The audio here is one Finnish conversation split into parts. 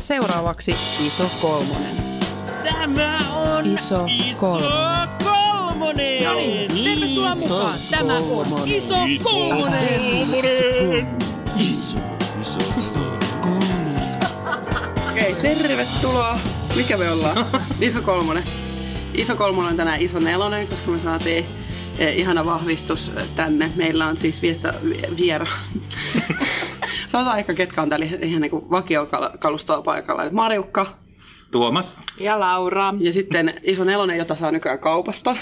Seuraavaksi iso kolmonen. Tämä on Iso kolmonen. kolmonen. No niin, tervetuloa mukaan. Tämä on Iso Kolmonen. Okei, tervetuloa. Mikä me ollaan? Iso kolmonen. Iso kolmonen on tänään iso nelonen, koska me saatiin eh, ihana vahvistus tänne. Meillä on siis vietä, viera. Sanotaan ehkä, ketkä on täällä ihan niin vakiokalustoa paikalla. Eli Marjukka Tuomas. Ja Laura. ja sitten iso nelonen, jota saa nykyään kaupasta.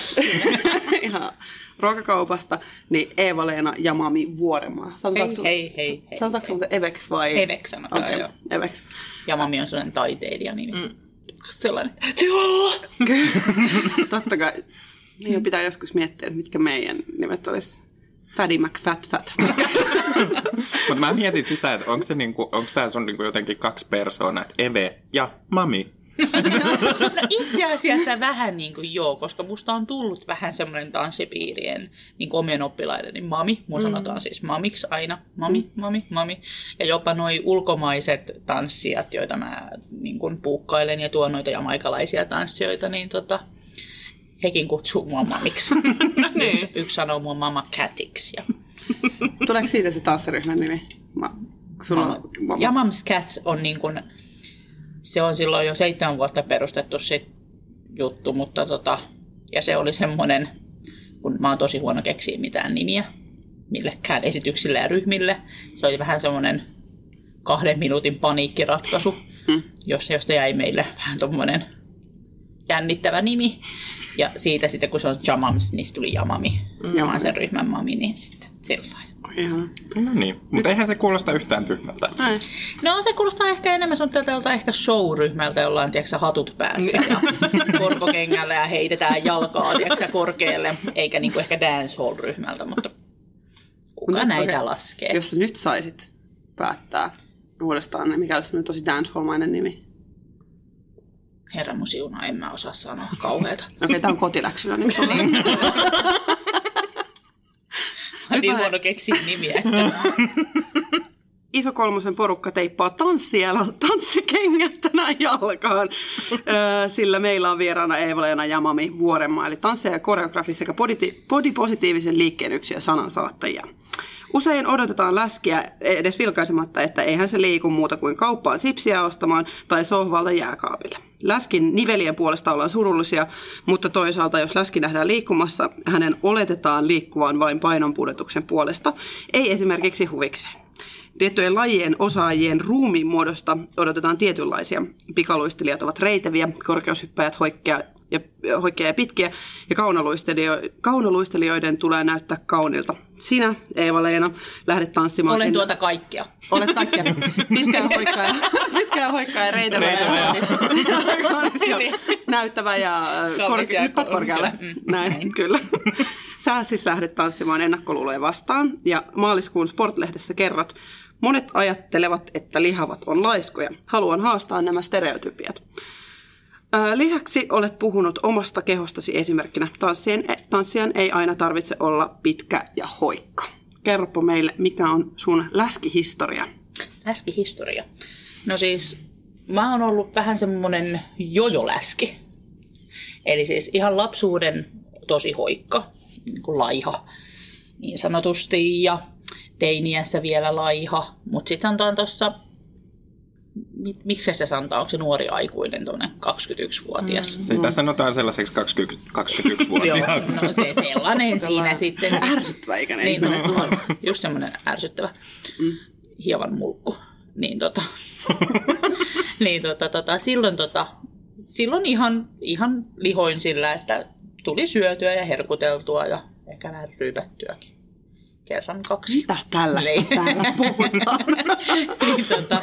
ihan ruokakaupasta. Niin Eeva-Leena ja Mami Vuoremaa. Sanotaanko, Hei, hei, hei, hei, Sanotaanko muuten Eveks vai? Eveks sanotaan, Okei, joo. Eveks. Ja mami on sellainen taiteilija, niin mm. sellainen täytyy olla. Totta kai. Niin pitää joskus miettiä, että mitkä meidän nimet olisi. Fatty McFat Fat. Mutta mä mietin sitä, että onko, se niinku, onko tää sun niinku jotenkin kaksi persoonaa, että Eve ja Mami. No itse asiassa vähän niin kuin joo, koska musta on tullut vähän semmoinen tanssipiirien niin kuin omien oppilaideni mami. Mua mm. sanotaan siis mamiksi aina. Mami, mami, mami. Ja jopa noi ulkomaiset tanssijat, joita mä niin kuin puukkailen ja tuon noita jamaikalaisia tanssijoita, niin tota, hekin kutsuu mua mamiksi. yksi, yksi sanoo mua mama catiksi. Ja Tuleeko siitä se tanssiryhmän nimi? Ma, sulla on, Mama. Ja Moms Cats on niin kuin, se on silloin jo seitsemän vuotta perustettu sit juttu, mutta tota, ja se oli semmoinen, kun mä oon tosi huono keksiä mitään nimiä millekään esityksille ja ryhmille. Se oli vähän semmoinen kahden minuutin paniikkiratkaisu, Hmm. josta, josta jäi meille vähän tommonen jännittävä nimi. Ja siitä sitten, kun se on Jamams, niin se tuli Jamami. Mm. Mä sen ryhmän mami, niin sitten sellainen. Ihana. No niin, mutta eihän se kuulosta yhtään tyhmältä. No se kuulostaa ehkä enemmän sun tältä ehkä show-ryhmältä, jolla on tiedätkö, sä, hatut päässä ja korkokengällä ja heitetään jalkaa tiedätkö, sä, korkealle, eikä niinku ehkä dancehall-ryhmältä, mutta kuka Mutta näitä okei. laskee? Jos nyt saisit päättää uudestaan, niin mikä olisi tosi dancehall-mainen nimi? Herra mun siunaa, en mä osaa sanoa kauheeta. Okei, tää on kotiläksyä nyt sulle. Mä niin mä- huono keksiä nimiä. Iso kolmosen porukka teippaa tanssiala, tanssikengät tänään jalkaan, sillä meillä on vieraana Eeva-Leena ja Mami Vuorenmaa, eli tanssia ja koreografi sekä boditi- bodipositiivisen liikkeen yksiä sanansaattajia. Usein odotetaan läskiä edes vilkaisematta, että eihän se liiku muuta kuin kauppaan sipsiä ostamaan tai sohvalta jääkaapille. Läskin nivelien puolesta ollaan surullisia, mutta toisaalta jos läski nähdään liikkumassa, hänen oletetaan liikkuvan vain painonpudotuksen puolesta, ei esimerkiksi huvikseen. Tiettyjen lajien osaajien ruumiin muodosta odotetaan tietynlaisia. Pikaluistelijat ovat reiteviä, korkeushyppäjät hoikkea ja, ja pitkiä, ja kaunaluistelio- kaunoluistelijoiden tulee näyttää kaunilta. Sinä, Eeva-Leena, lähdet tanssimaan. Olen en- tuota kaikkea. Olet kaikkea. Pitkää hoikkaa ja, pitkää hoikkaa ja kaunis ja Niin. näyttävä ja äh, korke- kor- korkealle. Mm, Näin, näin. kyllä. Sä siis lähdet tanssimaan ennakkoluuloja vastaan ja maaliskuun Sportlehdessä kerrot, monet ajattelevat, että lihavat on laiskoja. Haluan haastaa nämä stereotypiat. Lisäksi olet puhunut omasta kehostasi esimerkkinä. Tanssien, tanssijan ei aina tarvitse olla pitkä ja hoikka. Kerropa meille, mikä on sun läskihistoria. Läskihistoria. No siis, mä oon ollut vähän semmonen jojoläski. Eli siis ihan lapsuuden tosi hoikka, niin kuin laiha niin sanotusti, ja teiniässä vielä laiha. Mutta sitten sanotaan tuossa, miksi se sanotaan, onko se nuori aikuinen, tuonne 21-vuotias. Sitä sanotaan sellaiseksi 20, 21 Joo, vuotiaaksi no se sellainen siinä sitten. Ärsyttävä ikäinen Niin, no, on. just semmoinen ärsyttävä mm. hieman mulkku. Niin tota, niin tota, tota, silloin, tota, silloin ihan, ihan lihoin sillä, että tuli syötyä ja herkuteltua ja ehkä vähän ryypättyäkin. Kerran kaksi. Mitä tällaista Niin. täällä puhutaan? niin, tota,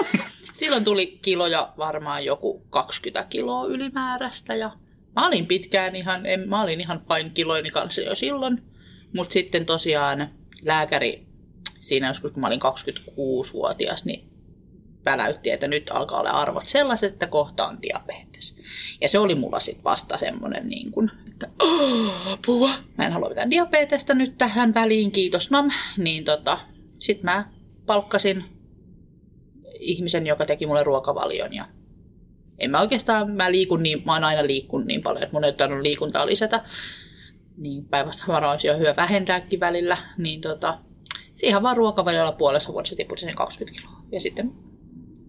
silloin tuli kiloja varmaan joku 20 kiloa ylimääräistä ja mä olin pitkään ihan, en, mä olin ihan fine kiloini kanssa jo silloin, mutta sitten tosiaan lääkäri siinä joskus kun mä olin 26-vuotias, niin väläytti, että nyt alkaa olla arvot sellaiset, että kohta on diabetes. Ja se oli mulla sitten vasta semmoinen, niin kuin, että apua, mä en halua mitään diabetesta nyt tähän väliin, kiitos nam. Niin tota, sitten mä palkkasin ihmisen, joka teki mulle ruokavalion ja en mä oikeastaan, mä liikun niin, mä oon aina liikkunut niin paljon, että mun ei tarvinnut liikuntaa lisätä. Niin päivästä varmaan olisi jo hyvä vähentääkin välillä. Niin tota, siihen vaan ruokavaliolla puolessa vuodessa tiputin sen 20 kiloa. Ja sitten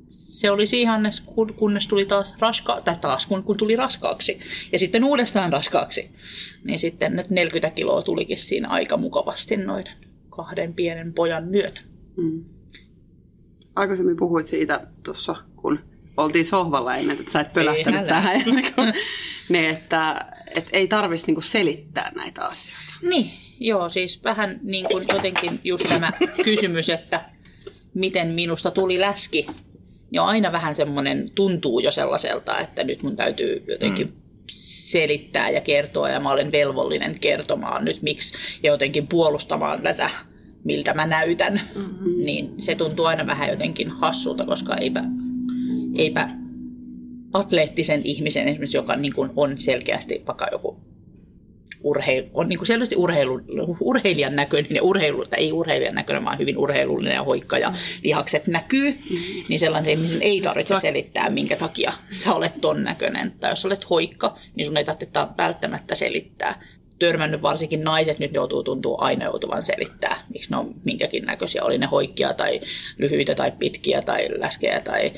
se oli siihen, kun- kunnes tuli taas raska, tai taas kun, kun tuli raskaaksi. Ja sitten uudestaan raskaaksi. Niin sitten ne 40 kiloa tulikin siinä aika mukavasti noiden kahden pienen pojan myötä. Mm. Aikaisemmin puhuit siitä tuossa, kun oltiin sohvalla ennen, että sä et pölähtänyt Ei, tähän. niin, että, että ei tarvitsisi niinku selittää näitä asioita. Niin, joo, siis vähän niin kuin jotenkin just tämä kysymys, että miten minusta tuli läski, niin on aina vähän semmoinen, tuntuu jo sellaiselta, että nyt mun täytyy jotenkin mm. selittää ja kertoa, ja mä olen velvollinen kertomaan nyt miksi, ja jotenkin puolustamaan tätä, miltä mä näytän. Mm-hmm. Niin se tuntuu aina vähän jotenkin hassulta, koska eipä, eipä atleettisen ihmisen esimerkiksi, joka niin kuin on selkeästi vaikka joku urheilu, on niin kuin selvästi urheilu, urheilijan näköinen ja urheilu, tai ei urheilijan näköinen, vaan hyvin urheilullinen ja hoikka ja lihakset näkyy, niin sellaisen ihmisen ei tarvitse selittää, minkä takia sä olet ton näköinen. Tai jos olet hoikka, niin sun ei tarvitse ta- välttämättä selittää. Törmännyt varsinkin naiset nyt joutuu tuntuu aina joutuvan selittää, miksi ne on minkäkin näköisiä, oli ne hoikkia tai lyhyitä tai pitkiä tai läskejä tai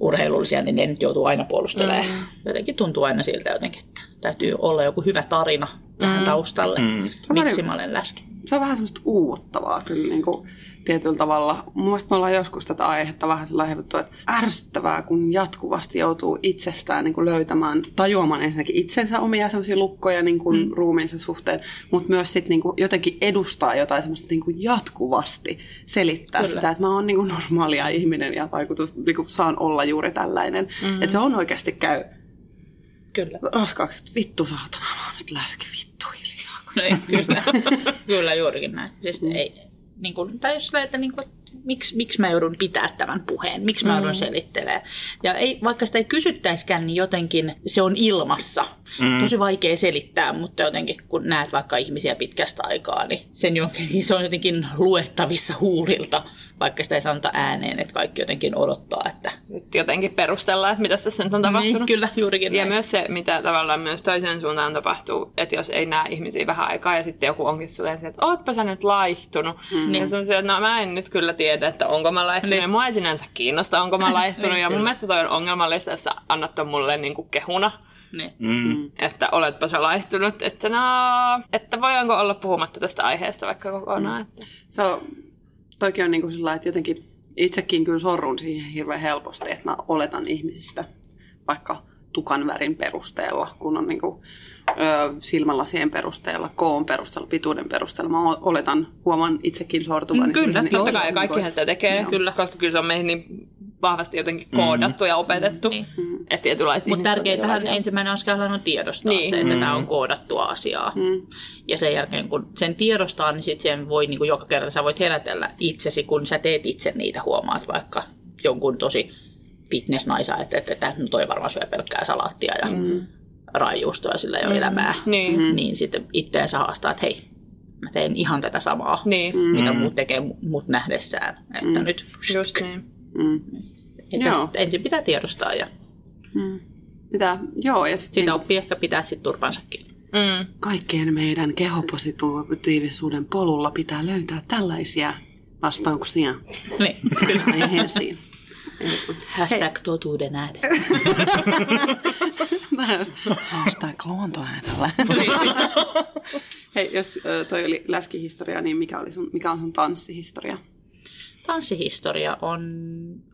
urheilullisia, niin ne nyt joutuu aina puolustelemaan. Mm. Jotenkin tuntuu aina siltä jotenkin, että täytyy olla joku hyvä tarina tähän taustalle, Mm. miksi mä olen läski. Se on vähän semmoista uuvuttavaa kyllä niin kuin tietyllä tavalla. Mun mielestä me ollaan joskus tätä aihetta vähän sillä että ärsyttävää, kun jatkuvasti joutuu itsestään niin kuin löytämään, tajuamaan ensinnäkin itsensä omia semmoisia lukkoja niin kuin mm. ruumiinsa suhteen, mutta myös sitten niin kuin jotenkin edustaa jotain semmoista niin kuin jatkuvasti selittää Kyllä. sitä, että mä oon niin kuin normaalia ihminen ja vaikutus, niin kuin saan olla juuri tällainen. Mm. Että se on oikeasti käy Kyllä. raskaaksi, että vittu saatana, mä oon nyt läski vittu hiljaa. Niin, kyllä. kyllä, juurikin näin. Siis mm. ei, niin kuin, tai jos näitä, niin kuin, että miksi, miksi mä joudun pitää tämän puheen, miksi mä joudun selittelemään. Ja ei, vaikka sitä ei kysyttäiskään, niin jotenkin se on ilmassa. Mm. Tosi vaikea selittää, mutta jotenkin kun näet vaikka ihmisiä pitkästä aikaa, niin sen jotenkin, se on jotenkin luettavissa huulilta, vaikka sitä ei sanota ääneen, että kaikki jotenkin odottaa, että Nyt jotenkin perustellaan, että mitä tässä nyt on tapahtunut. niin, kyllä, juurikin Ja näin. myös se, mitä tavallaan myös toisen suuntaan tapahtuu, että jos ei näe ihmisiä vähän aikaa ja sitten joku onkin silleen, se, että ootpa sä nyt laihtunut. Mm. Ja se on se, että no mä en nyt kyllä tiedä, että onko mä laihtunut. Niin. Ja mua ei sinänsä kiinnosta, onko mä laihtunut. Niin, ja mun kyllä. mielestä toi on ongelmallista, jos sä annat ton mulle niin kuin kehuna. Niin. Mm. Että oletpa sä laihtunut, että no, että voidaanko olla puhumatta tästä aiheesta vaikka kokonaan. Että. Se on, toki on niin kuin sillä, että jotenkin itsekin kyllä sorrun siihen hirveän helposti, että mä oletan ihmisistä vaikka tukan värin perusteella, kun on niin kuin, silmälasien perusteella, koon perusteella, pituuden perusteella. Mä oletan, huomaan itsekin sortuvan. Mm, kyllä, Niin, Totta kai, ja kaikkihan sitä tekee, Joo. kyllä. koska kyllä se on meihin niin vahvasti jotenkin koodattu ja opetettu. Niin. Että tietynlaiset Mutta tärkeintähän ensimmäinen askel on tiedostaa Niin. niin. se, että mm. tämä on koodattua asiaa. Mm. Ja sen jälkeen, kun sen tiedostaa, niin sitten sen voi niin kuin joka kerta, sä voit herätellä itsesi, kun sä teet itse niitä, huomaat vaikka jonkun tosi fitness-naisa, että, että, että no toi varmaan syö pelkkää salaattia ja mm. Raijuustoa ja sillä ei ole elämää. Niin. Mm. Niin sitten itteensä haastaa, että hei, mä teen ihan tätä samaa, Niin, mm. mitä muut tekee mu- mut nähdessään. Että mm. nyt just niin. Mm. että Joo. ensin pitää tiedostaa ja Mm. Pitää, joo, ja sitten siitä oppii ehkä pitää sitten turpansakin. Mm. kaikkien meidän kehopositiivisuuden polulla pitää löytää tällaisia vastauksia Niin, kyllä. aiheisiin. Hashtag totuuden ääni. Hashtag luontoäänellä. Hei, jos toi oli läskihistoria, niin mikä, oli sun, mikä on sun tanssihistoria? Tanssihistoria on,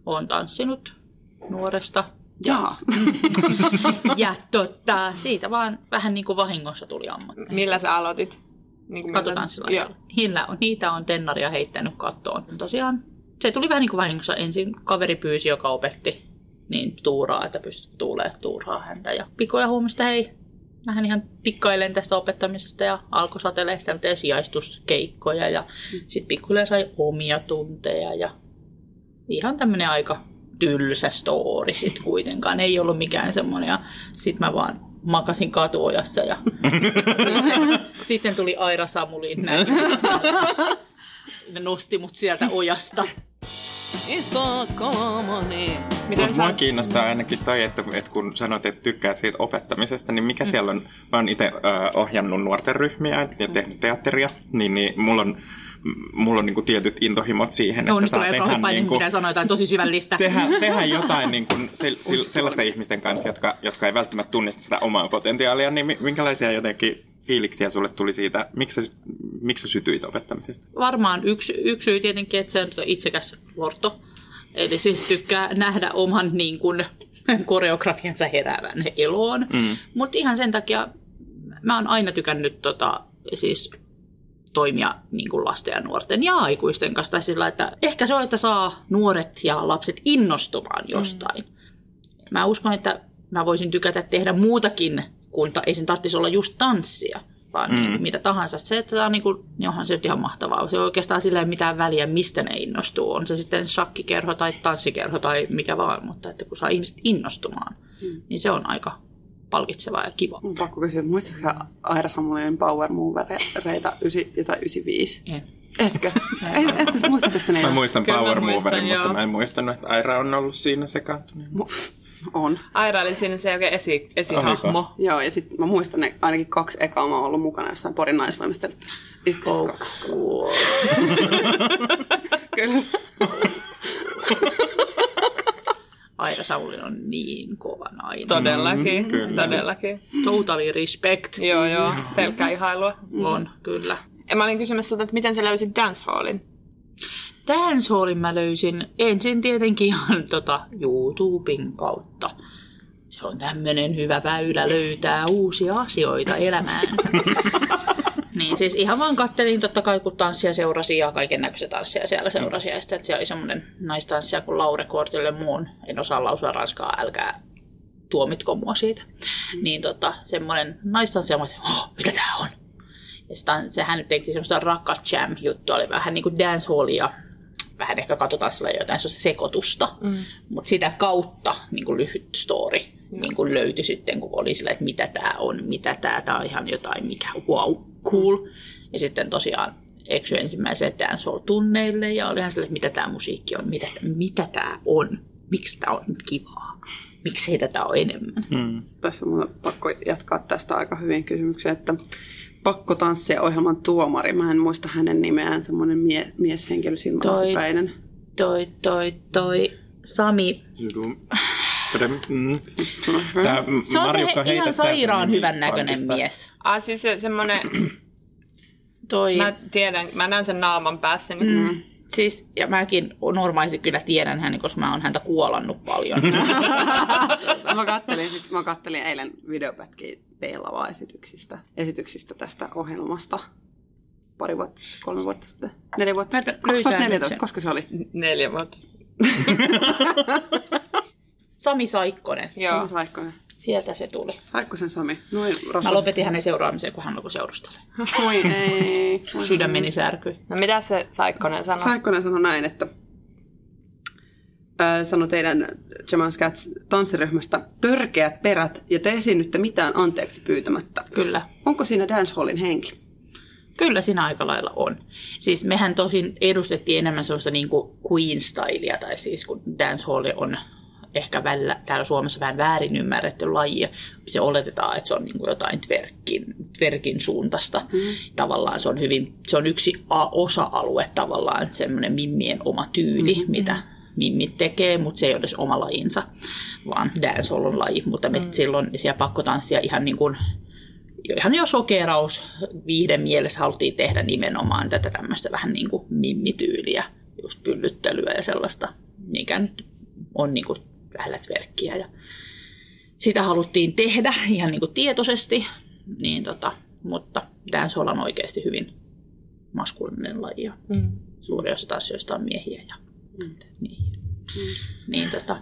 on tanssinut nuoresta. Jaa. Ja tota, siitä vaan vähän niin kuin vahingossa tuli ammatti. Millä sä aloitit? Niin Katotanssilla. Niillä on, niitä on tennaria heittänyt kattoon. Tosiaan se tuli vähän niin kuin vahingossa. Ensin kaveri pyysi, joka opetti niin tuuraa, että pystyt tuulee tuuraa häntä. Ja pikkuja huomasi, että hei, vähän ihan tikkailen tästä opettamisesta ja alkoi satelemaan tämmöisiä sijaistuskeikkoja ja sitten pikkuhiljaa sai omia tunteja ja ihan tämmöinen aika tylsä story sitten kuitenkaan. Ei ollut mikään semmoinen ja sitten mä vaan makasin katuojassa ja sitten, sitten tuli Aira Samulin sieltä. Ne nosti mut sieltä ojasta. Istaa Kolmonen. Miten Mut sä... mua kiinnostaa ainakin toi, että, että kun sanoit, että tykkäät siitä opettamisesta, niin mikä siellä on, mä oon itse äh, ohjannut nuorten ryhmiä ja tehnyt teatteria, niin, niin mulla on, mulla on niinku tietyt intohimot siihen, On, että saa tehdä, kauhean paine, niinku, sanoa jotain tosi syvällistä. tehdä, tehdä jotain niin kuin se, se, sellaisten ihmisten kanssa, jotka, jotka ei välttämättä tunnista sitä omaa potentiaalia, niin mi- minkälaisia jotenkin fiiliksiä sulle tuli siitä, miksi sä, miksi sä sytyit opettamisesta? Varmaan yksi, yksi syy tietenkin, että se on itsekäs lorto. Eli siis tykkää nähdä oman niin kuin, koreografiansa heräävän eloon. Mm. Mutta ihan sen takia mä oon aina tykännyt tota, siis toimia niin kuin lasten ja nuorten ja aikuisten kanssa. Tai sillä, että ehkä se on, että saa nuoret ja lapset innostumaan jostain. Mm. Mä uskon, että mä voisin tykätä tehdä muutakin, kun ta- ei sen tarvitsisi olla just tanssia, vaan mm. niin, mitä tahansa. Se, että tämä on, niin kuin, niin onhan se nyt ihan mahtavaa. Se on oikeastaan sillä ei mitään väliä, mistä ne innostuu. On se sitten shakkikerho tai tanssikerho tai mikä vaan, mutta että kun saa ihmiset innostumaan, mm. niin se on aika palkitsevaa ja kiva. Mun pakko kysyä, muistatko sä Aira Samulinen Power Movereita jotain 95? En. Etkö? ei, et, et muista tästä Mä niin? muistan Kyllä Power Moverin, mutta mä en muistanut, että Aira on ollut siinä sekaantunut. On. Aira oli siinä se oikein esi, esihahmo. Joo, ja sitten mä muistan ne ainakin kaksi ekaa mä oon ollut mukana jossain Porin naisvoimista. Yksi, oh. kaksi, kolme. Kyllä. Aira Saulin on niin kova nainen. Todellakin, kyllä. todellakin. Totally respect. Joo, joo. Pelkkää ihailua. On, kyllä. Ja mä olin kysymässä sulta, että miten sä löysit dancehallin? Dancehallin mä löysin ensin tietenkin ihan tota YouTuben kautta. Se on tämmönen hyvä väylä löytää uusia asioita elämäänsä. niin siis ihan vaan kattelin totta kai, kun tanssia seurasi ja kaiken näköisiä tanssia siellä seurasi. Ja sitten siellä oli semmoinen naistanssija kuin Laure Kortille muun. En osaa lausua ranskaa, älkää tuomitko mua siitä. Niin tota, semmoinen naistanssija, mä oh, mitä tää on? Ja sitten sehän teki semmoista rakka jam juttua, oli vähän niin kuin dancehallia, vähän ehkä katsotaan sillä jotain sekoitusta, mm. mutta sitä kautta niin kuin lyhyt story niin kuin löytyi sitten, kun oli sillä, että mitä tämä on, mitä tämä, tämä on ihan jotain, mikä wow, cool. Ja sitten tosiaan eksy ensimmäiseen dancehall-tunneille ja olihan sille, että mitä tämä musiikki on, mitä, mitä tämä on, miksi tämä on kivaa, miksi heitä tämä on enemmän. Mm. Tässä on pakko jatkaa tästä aika hyvin kysymyksen, että pakko tanssia ohjelman tuomari. Mä en muista hänen nimeään, semmoinen mie- mieshenkilö silmälaasipäinen. Toi, toi, toi, Sami, Mm. Tää, se on Marjukka, se heitä ihan sairaan hyvän näköinen mies. Ah, siis se, semmonen, Toi, mä tiedän, mä näen sen naaman päässä. Niin mm. Siis, ja mäkin normaalisti kyllä tiedän hänen, koska mä oon häntä kuolannut paljon. mä, kattelin, siis mä kattelin eilen videopätkiä Peilava esityksistä, esityksistä tästä ohjelmasta. Pari vuotta sitten, kolme vuotta sitten, neljä vuotta sitten, löytää nyt 2014, sen. koska se oli? Neljä vuotta. Sami Saikkonen. Joo. Sami Saikkonen. Sieltä se tuli. Saikkosen Sami. Noin Mä rosvot. lopetin hänen seuraamisen, kun hän alkoi seurustella. Oi ei. Sydämeni särkyi. No mitä se Saikkonen sanoi? Saikkonen sanoi näin, että äh, sanoi teidän Jaman Cats tanssiryhmästä törkeät perät ja te esiinnytte mitään anteeksi pyytämättä. Kyllä. Onko siinä dancehallin henki? Kyllä siinä aika lailla on. Siis mehän tosin edustettiin enemmän sellaista niin kuin Queen-stylia, tai siis kun dancehall on ehkä välillä täällä Suomessa vähän väärin ymmärretty laji. Se oletetaan, että se on niin kuin jotain tverkin, tverkin suuntaista. Mm. Tavallaan se on, hyvin, se on yksi osa-alue tavallaan, semmoinen mimmien oma tyyli, mm-hmm. mitä mimmit tekee, mutta se ei ole edes oma lajinsa, vaan dancehall on laji. Mutta me mm. silloin siellä pakkotanssia ihan niin kuin ihan jo sokeraus viiden mielessä haluttiin tehdä nimenomaan tätä tämmöistä vähän niin kuin mimmityyliä, just pyllyttelyä ja sellaista, mikä nyt on niin kuin lähellä tverkkiä. Ja sitä haluttiin tehdä ihan niin kuin tietoisesti, niin tota, mutta dancehall on oikeasti hyvin maskuliininen laji ja Mm. suuri osa tanssijoista on miehiä. Ja, niin, niin tota,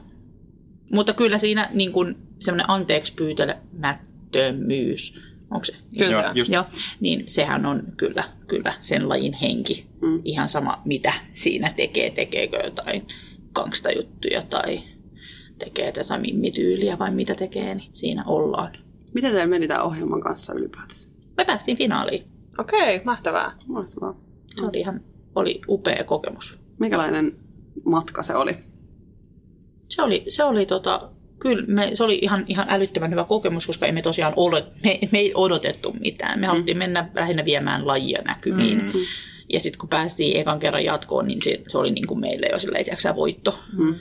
mutta kyllä siinä niin kuin semmoinen anteeksi pyytelemättömyys, onko se? Kyllä. Joo, just. Joo, niin sehän on kyllä, kyllä sen lajin henki. Mm. Ihan sama, mitä siinä tekee. Tekeekö jotain kangstajuttuja tai tekee tätä mimmityyliä vai mitä tekee, niin siinä ollaan. Miten teillä meni tämän ohjelman kanssa ylipäätänsä? Me päästiin finaaliin. Okei, mahtavaa. Mahtavaa. Se oli ihan oli upea kokemus. Minkälainen matka se oli? Se oli, se oli tota, kyllä me, se oli ihan, ihan älyttömän hyvä kokemus, koska emme tosiaan ole, me, me ei odotettu mitään. Me mm. haluttiin mennä lähinnä viemään lajia näkyviin. Mm. Ja sitten kun päästiin ekan kerran jatkoon, niin se, se oli niin kuin meille jo silleen, tiedätkö, voitto. Mm.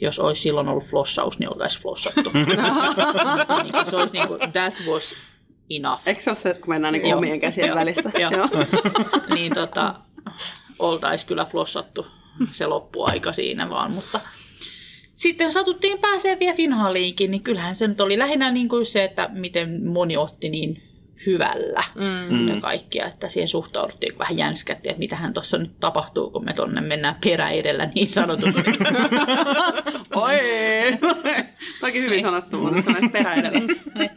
Jos olisi silloin ollut flossaus, niin oltaisiin flossattu. niin se olisi niin kuin, that was enough. Eikö se ole se, kun mennään niin Joo. omien käsien Joo. välistä? Joo. Joo. niin tota, oltaisiin kyllä flossattu se loppuaika siinä vaan, mutta sitten satuttiin pääsee vielä finaaliinkin, niin kyllähän se nyt oli lähinnä niin kuin se, että miten moni otti niin hyvällä mm. ja kaikkia, että siihen suhtauduttiin vähän jänskättiin, että mitähän tuossa nyt tapahtuu, kun me tonne mennään perä edellä niin sanotusti. Oi! Toki hyvin sanottu, mutta se on perä edellä,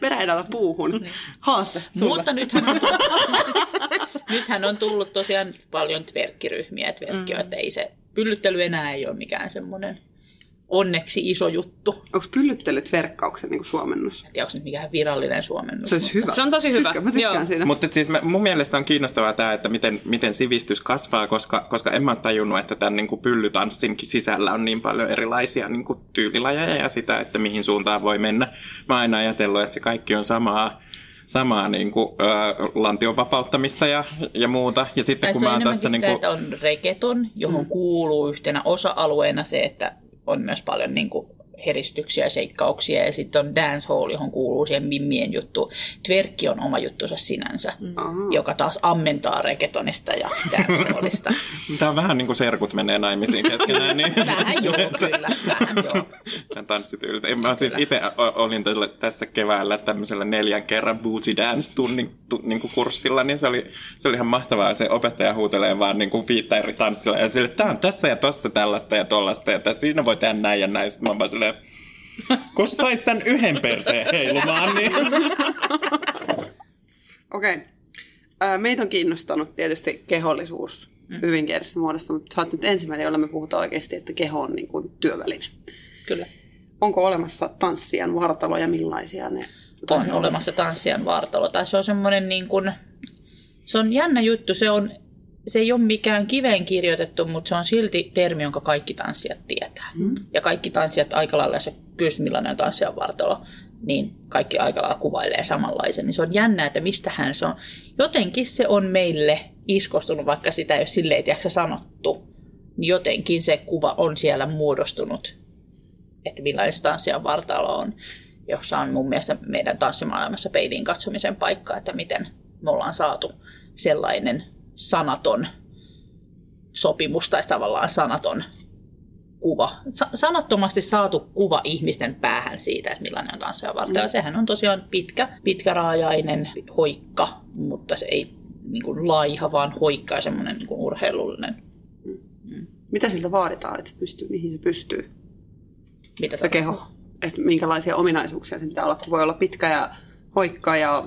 perä edellä puuhun. Haaste sulle. Mutta nythän on, tullut, nythän on tullut tosiaan paljon tverkkiryhmiä, tverkki, mm. että ei se pyllyttely enää ei ole mikään semmoinen onneksi iso juttu. Onko pyllyttelyt verkkauksen niin suomennus? En tiedä, onko se nyt mikään virallinen suomennus. Se olisi hyvä. Se on tosi hyvä. Tykkään, mä tykkään Joo. siitä. Mutta siis mä, mun mielestä on kiinnostavaa tämä, että miten, miten sivistys kasvaa, koska, koska en mä ole tajunnut, että tämän niin kuin pyllytanssin sisällä on niin paljon erilaisia niin kuin tyylilajeja ja sitä, että mihin suuntaan voi mennä. Mä oon aina ajatellut, että se kaikki on samaa, samaa niin kuin, ö, lantion vapauttamista ja, ja muuta. Ja sitten Tai kun se mä on oon tässä... sitä, Niin että kuin, on reketon, johon mm. kuuluu yhtenä osa-alueena se, että on myös paljon niin kuin heristyksiä ja seikkauksia, ja sitten on dancehall, johon kuuluu siihen mimmien juttu. Tverkki on oma juttunsa sinänsä, mm. joka taas ammentaa reketonista ja dancehallista. Tämä on vähän niin kuin serkut menee naimisiin keskenään. Niin... vähän joo, kyllä, vähän joo. tanssityylit. En Mä siis itse olin tällä, tässä keväällä tämmöisellä neljän kerran booty dance tunnin tu, niin kuin kurssilla, niin se oli, se oli ihan mahtavaa. Se opettaja huutelee vaan niin kuin viittä eri tanssilla. Ja sille, tää on tässä ja tossa tällaista ja tollasta. Ja tässä, siinä voi tehdä näin ja näin. Sitten mä vaan silleen, kun sais tän yhden perseen heilumaan, niin... Okei. Okay. Meitä on kiinnostanut tietysti kehollisuus mm. hyvinkin eri muodossa, mutta sä oot nyt ensimmäinen, jolla me puhutaan oikeasti, että keho on niin kuin työväline. Kyllä. Onko olemassa tanssijan vartaloja, millaisia ne on olemassa tanssijan vartalo. Tai se on semmoinen niin kuin, se on jännä juttu. Se, on, se ei ole mikään kiveen kirjoitettu, mutta se on silti termi, jonka kaikki tanssijat tietää. Mm. Ja kaikki tanssijat aika lailla, jos sä kysyt millainen on tanssijan vartalo, niin kaikki aika lailla kuvailee samanlaisen. Niin se on jännä, että mistähän se on. Jotenkin se on meille iskostunut, vaikka sitä ei ole silleen tiedätkö, sanottu. Niin jotenkin se kuva on siellä muodostunut, että millainen se tanssijan vartalo on jossa on mun mielestä meidän tanssimaailmassa peiliin katsomisen paikka, että miten me ollaan saatu sellainen sanaton sopimus tai tavallaan sanaton kuva, sa- sanattomasti saatu kuva ihmisten päähän siitä, että millainen on tanssija varten. Ja sehän on tosiaan pitkä, pitkäraajainen hoikka, mutta se ei niin kuin laiha, vaan hoikka ja semmoinen niin kuin urheilullinen. Mitä siltä vaaditaan, että se pystyy, mihin se pystyy, Mitä se keho? Että minkälaisia ominaisuuksia se pitää olla, kun voi olla pitkä ja hoikka, ja,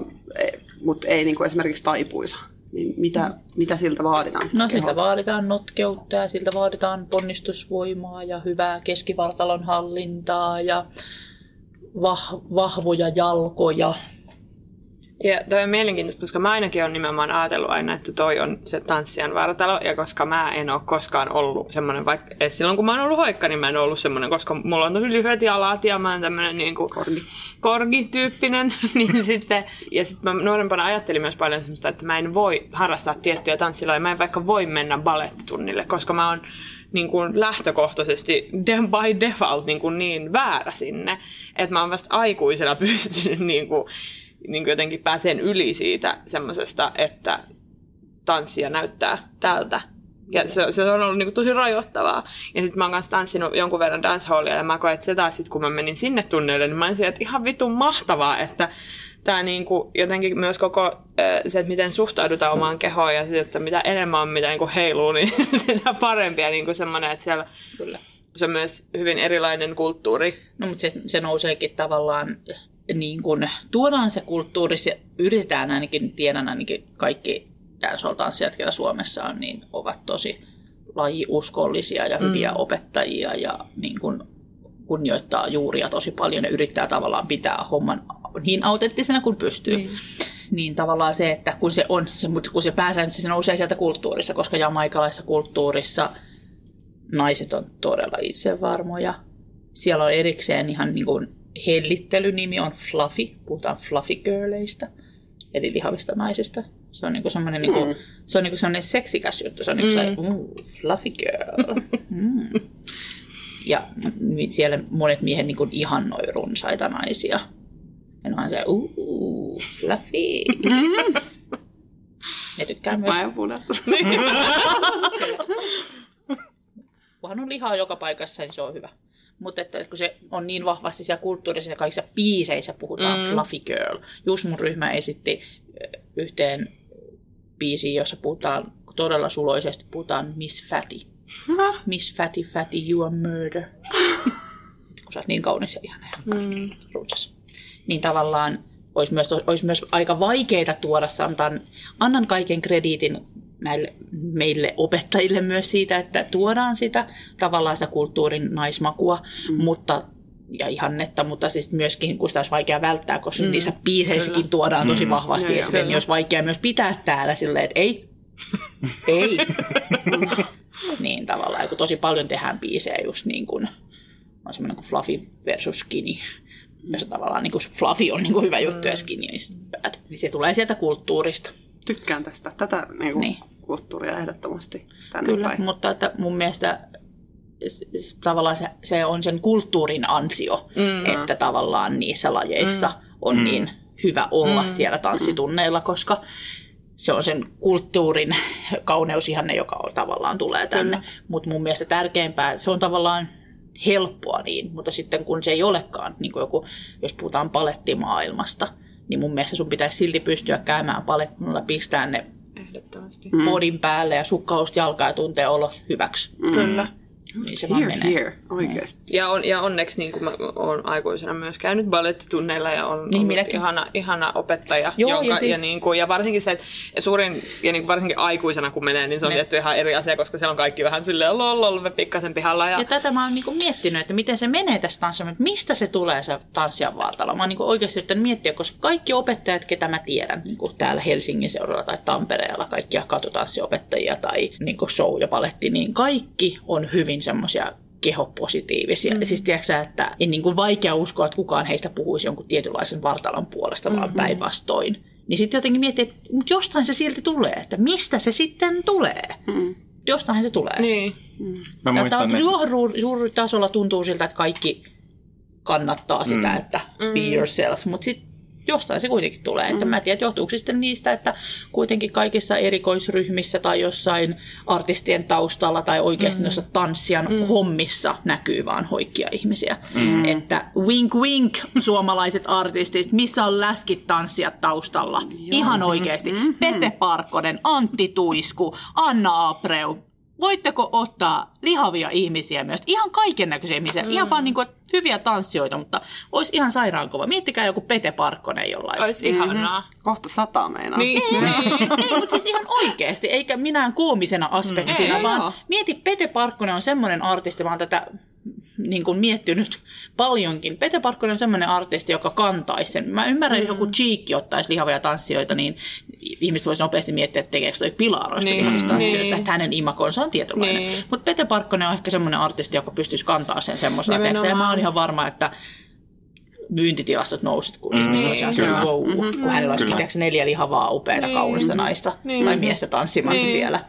mutta ei niin kuin esimerkiksi taipuisa. Niin mitä, mitä siltä vaaditaan? siltä No siltä keholta? vaaditaan notkeutta ja siltä vaaditaan ponnistusvoimaa ja hyvää keskivartalon hallintaa ja vah- vahvoja jalkoja. Ja toi on mielenkiintoista, koska mä ainakin olen nimenomaan ajatellut aina, että toi on se tanssijan vartalo, ja koska mä en ole koskaan ollut semmoinen, vaikka edes silloin kun mä oon ollut hoikka, niin mä en ole ollut semmoinen, koska mulla on tosi lyhyet jalat ja mä oon tämmöinen niin kuin Korgi. korgi-tyyppinen, niin sitten, ja sitten mä nuorempana ajattelin myös paljon semmoista, että mä en voi harrastaa tiettyjä tanssilajeja, mä en vaikka voi mennä balettitunnille, koska mä oon niin kuin lähtökohtaisesti by default niin, kuin niin väärä sinne, että mä oon vasta aikuisena pystynyt niin kuin, niin kuin jotenkin pääseen yli siitä semmoisesta, että tanssia näyttää tältä. Ja se, se on ollut niin kuin tosi rajoittavaa. Ja sitten mä oon kanssa tanssinut jonkun verran dancehallia ja mä koen, että se taas sit, kun mä menin sinne tunneille, niin mä olisin, että ihan vitun mahtavaa, että tämä niinku jotenkin myös koko se, että miten suhtaudutaan omaan kehoon ja se, että mitä enemmän on, mitä niinku heiluu, niin sitä parempi. Ja niinku semmoinen, että siellä Kyllä. se on myös hyvin erilainen kulttuuri. No, mutta se, se nouseekin tavallaan, niin kuin, tuodaan se kulttuuri, se yritetään ainakin, tiedän ainakin kaikki dancehall-tanssijat, joita Suomessa on, niin ovat tosi lajiuskollisia ja hyviä mm. opettajia ja niin kuin, kunnioittaa juuria tosi paljon ja yrittää tavallaan pitää homman niin autenttisena kuin pystyy. Niin. niin tavallaan se, että kun se on, se, mutta kun se pääsääntöisesti se nousee sieltä kulttuurissa, koska jamaikalaisessa kulttuurissa naiset on todella itsevarmoja. Siellä on erikseen ihan niin kuin hellittelynimi on Fluffy, puhutaan Fluffy Girleista, eli lihavista naisista. Se on niinku semmoinen, niinku, mm. se on niinku semmoinen seksikäs juttu. Se on niinku mm. sellainen, uh, fluffy girl. Mm. Ja siellä monet miehet niinku ihannoi runsaita naisia. Ja ne on se, uh, fluffy. Ne tykkää myös, Vajapunasta. kunhan on lihaa joka paikassa, niin se on hyvä. Mutta että kun se on niin vahvasti siellä kulttuurissa ja kaikissa biiseissä puhutaan mm. Fluffy Girl. Just mun ryhmä esitti yhteen biisiin, jossa puhutaan todella suloisesti, puhutaan Miss Fatty. Miss Fatty Fatty, you are murder. kun sä oot niin kaunis ja ihana ja mm. Niin tavallaan olisi myös, olisi myös aika vaikeita tuoda, antan, annan kaiken krediitin näille meille opettajille myös siitä, että tuodaan sitä tavallaan sitä kulttuurin naismakua, mm. mutta ja ihannetta, mutta siis myöskin, kun sitä olisi vaikea välttää, koska mm. niissä biiseissäkin Kyllä. tuodaan tosi vahvasti Joo, esille, niin olisi vaikea myös pitää täällä silleen, että ei, ei. niin tavallaan, kun tosi paljon tehdään biisejä just niin kuin, on semmoinen kuin Fluffy versus Skinny, jossa tavallaan niin kuin Fluffy on niin kuin hyvä juttu ja Skinny is bad. Niin se tulee sieltä kulttuurista. Tykkään tästä. Tätä niinku, Niin. niin. kulttuuria ehdottomasti tänne Kyllä, päin. mutta että mun mielestä tavallaan se, se on sen kulttuurin ansio, mm. että tavallaan niissä lajeissa mm. on niin hyvä olla mm. siellä tanssitunneilla, koska se on sen kulttuurin kauneusihanne, joka on, tavallaan tulee tänne. Mutta mun mielestä tärkeämpää, se on tavallaan helppoa niin, mutta sitten kun se ei olekaan, niin kuin joku, jos puhutaan palettimaailmasta, niin mun mielestä sun pitäisi silti pystyä käymään palettilla, pistää ne Ehdottomasti. mm. bodin päälle ja sukkausta jalkaa ja tuntee olo hyväksi. Mm. Kyllä. Niin se vaan Here, menee. here, oikeasti. Ja, on, ja onneksi niin kuin mä oon aikuisena myös käynyt ballettitunneilla ja on Niin, niin, minäkin. ihana, ihana opettaja. Joo, jonka, ja siis- ja, niin kuin, ja varsinkin se, että suurin, ja niin kuin varsinkin aikuisena kun menee, niin se on Ne. tietty ihan eri asia, koska siellä on kaikki vähän silleen lol, lol, pikkasen pihalla. Ja, Ja tätä mä oon niinku miettinyt, että miten se menee tässä tanssissa, että mistä se tulee se tanssijan vaatalo. Mä oon niinku oikeasti yrittänyt miettiä, koska kaikki opettajat, ketä mä tiedän niinku täällä Helsingin seuralla tai Tampereella, kaikkia katutanssiopettajia tai niinku show ja paletti, niin kaikki on hyvin semmoisia kehopositiivisia. Mm. Siis tiedätkö että en niin kuin vaikea uskoa, että kukaan heistä puhuisi jonkun tietynlaisen vartalon puolesta, vaan Mm-hmm. päinvastoin. Niin sitten jotenkin miettii, että mut jostain se silti tulee, että mistä se sitten tulee. Mm. Jostain se tulee. niin. Mä Ja muistan, Tämä ruohonjuuritasolla tuntuu siltä, että kaikki kannattaa sitä, mm. että be yourself, mutta sitten jostain se kuitenkin tulee. Että mä en tiedä, johtuuko se sitten niistä, että kuitenkin kaikissa erikoisryhmissä tai jossain artistien taustalla tai oikeasti mm. noissa tanssijan mm. hommissa näkyy vaan hoikkia ihmisiä. Mm. Että wink wink suomalaiset artistit, missä on läskit tanssijat taustalla. Ihan oikeasti. Mm-hmm. Pete Parkkonen, Antti Tuisku, Anna Abreu, voitteko ottaa lihavia ihmisiä myös, ihan kaiken näköisiä ihmisiä, mm. ihan vaan niin kuin, hyviä tanssijoita, mutta olisi ihan sairaan kova. Miettikää joku Pete Parkkonen jollain. Olisi ihanaa. Kohta sataa meinaa. Niin. Ei, mutta siis ihan oikeasti, eikä minään koomisena aspektina, Ei, vaan joo. mieti, Pete Parkkonen on semmoinen artisti, vaan tätä niin kuin miettinyt paljonkin. Pete Parkkonen on semmoinen artisti, joka kantaisi sen. Mä ymmärrän, että joku Cheekki ottaisi lihavia tanssijoita, niin ihmiset voisi nopeasti miettiä, että tekeekö toi pilaroista Niin, niin. että hänen imakonsa on tietynlainen. Niin. Mutta Pete Parkkonen on ehkä semmoinen artisti, joka pystyisi kantaa sen semmoisena. Ja mä oon ihan varma, että myyntitilastot nousit, kun mm, ihmiset olisi ihan kyllä. sellainen, wow, mm-hmm. kun hänellä olisi Kyllä. tiedätkö, neljä lihavaa, upeata, Niin. kaunista naista Niin. tai miestä tanssimassa Niin. siellä.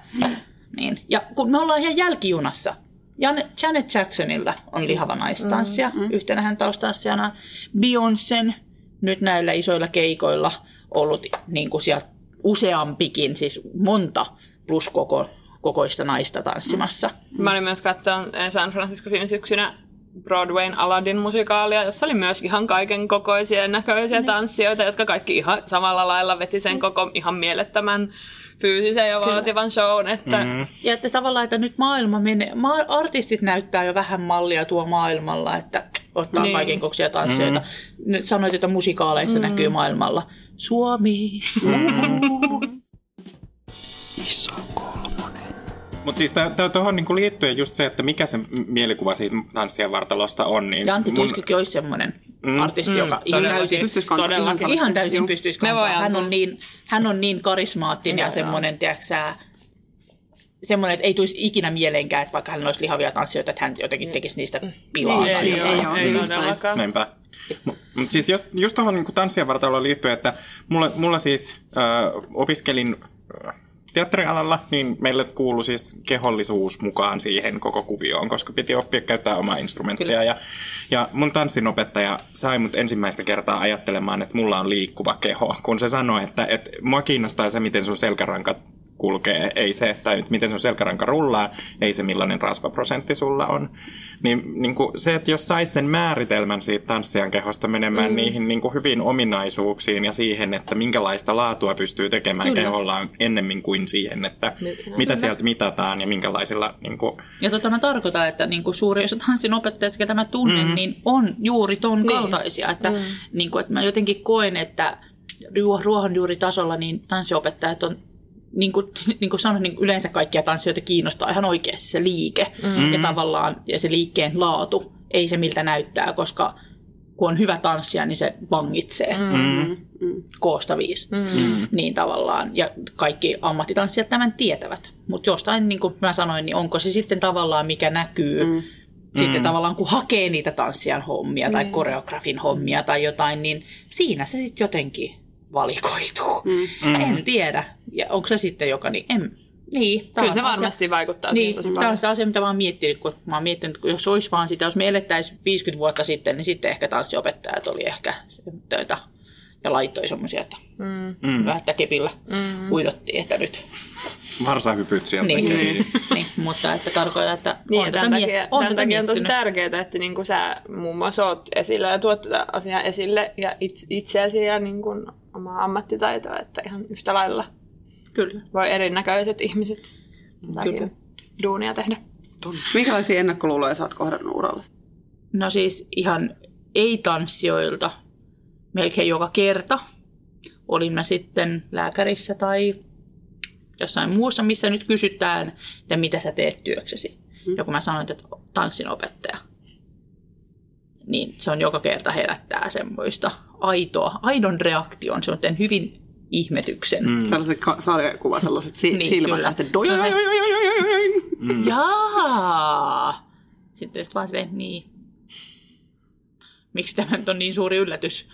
Niin. Ja kun me ollaan ihan jälkijunassa, Jan- Janet Jacksonilla on lihava naistanssija, mm, mm. yhtenä hän taustanssijana. Beyoncén nyt näillä isoilla keikoilla ollut niin kuin siellä useampikin, siis monta plus koko, kokoista naista tanssimassa. Mä olin myös katsoa San Francisco viime syksynä Broadwayn Aladdin musikaalia, jossa oli myös ihan kaiken kokoisia ja näköisiä tanssijoita, jotka kaikki ihan samalla lailla veti sen koko ihan mielettömän fyysisen ja vaativan shown, että mm. Ja että tavallaan, että nyt maailma menee, ma- artistit näyttää jo vähän mallia tuo maailmalla, että ottaa niin. Kaiken koksia tanssijoita. Mm. Nyt sanoit, että musikaaleissa mm. näkyy maailmalla. Suomi. Mutta siis tuohon niinku liittyen just se, että mikä se mielikuva siitä tanssien vartalosta on. Niin Ja Antti mun- olisi semmoinen mm. artisti, mm. joka ihan todellakin. täysin, Pystyisi kantamaan. Ihan ihan täysin pystyisi kantaa. Hän on niin, hän on niin karismaattinen ja semmoinen, tiedätkö semmoinen, että ei tulisi ikinä mieleenkään, että vaikka hän olisi lihavia tanssijoita, että hän jotenkin tekisi niistä pilaa Niin, tai ei, ei ei todellakaan. Näinpä. Mutta siis just, just tuohon niin tanssien vartaloon liittyen, että mulla, mulla siis ö, opiskelin teatterialalla, niin meille kuului siis kehollisuus mukaan siihen koko kuvioon, koska piti oppia käyttää omaa instrumenttia. Kyllä. Ja, ja mun tanssinopettaja sai mut ensimmäistä kertaa ajattelemaan, että mulla on liikkuva keho, kun se sanoi, että, että mua kiinnostaa se, miten sun selkäranka kulkee, ei se, että nyt miten sun selkäranka rullaa, ei se millainen rasvaprosentti sulla on. Niin, niin kuin se, että jos sais sen määritelmän siitä tanssijan kehosta menemään mm. niihin niin kuin hyviin ominaisuuksiin ja siihen, että minkälaista laatua pystyy tekemään Kyllä. kehollaan ennemmin kuin siihen, että mitä sieltä mitataan ja minkälaisilla... Niin kuin, Ja tota mä tarkoitan, että niin kuin suuri osa tanssin opettajat, ketä mä tunnen, mm. niin on juuri ton niin. kaltaisia. Että, mm. niin kuin, että mä jotenkin koen, että ruo- ruohonjuuritasolla niin tanssiopettajat on niin kuin, niin kuin sanoin, niin kuin yleensä kaikkia tanssijoita kiinnostaa ihan oikeasti se liike mm. ja tavallaan ja se liikkeen laatu, ei se miltä näyttää, koska kun on hyvä tanssija, niin se vangitsee mm. koosta viisi. Mm. Niin tavallaan, ja kaikki ammattitanssijat tämän tietävät. Mutta jostain, niin kuin mä sanoin, niin onko se sitten tavallaan, mikä näkyy mm. sitten tavallaan, kun hakee niitä tanssijan hommia tai koreografin hommia tai jotain, niin siinä se sitten jotenkin valikoituu. Mm. En tiedä. Ja onko se sitten joka, niin en, niin, Kyllä on se asia- varmasti vaikuttaa siihen niin, tosi tämä on se asia, mitä mä oon miettinyt, kun mä oon miettinyt, että jos olisi vaan sitä, jos me elettäisiin 50 vuotta sitten, niin sitten ehkä tanssiopettajat oli ehkä töitä ja laittoi semmoisia, että mm. vähän että kepillä mm. uidottiin, että nyt. varsahypyt sieltä Niin, niin. niin, mutta että tarkoittaa, että Niin, on tätä, mie- takia, on tämän tätä takia on tosi tärkeää, että niin kuin sä muun muassa oot esillä ja tuot tätä asiaa esille ja itse, itseäsi ja niin kuin omaa ammattitaitoa, että ihan yhtä lailla Kyllä. voi erinäköiset ihmiset Kyllä. duunia tehdä. Minkälaisia ennakkoluuloja sä oot kohdannut uralla? No siis ihan ei-tanssijoilta melkein joka kerta. Olin mä sitten lääkärissä tai jossain muussa, missä nyt kysytään, että mitä sä teet työksesi. Mm. Ja kun mä sanoin, että tanssin opettaja, niin se on joka kerta herättää semmoista aitoa, aidon reaktion. Se on tehnyt hyvin ihmetyksen. Mm. Sellaiset ka- sarjakuva, sellaiset si- Niin, silmät lähtee Se on se- Mm. Jaa! Sitten sit vaan silleen, niin. Miksi tämä nyt on niin suuri yllätys?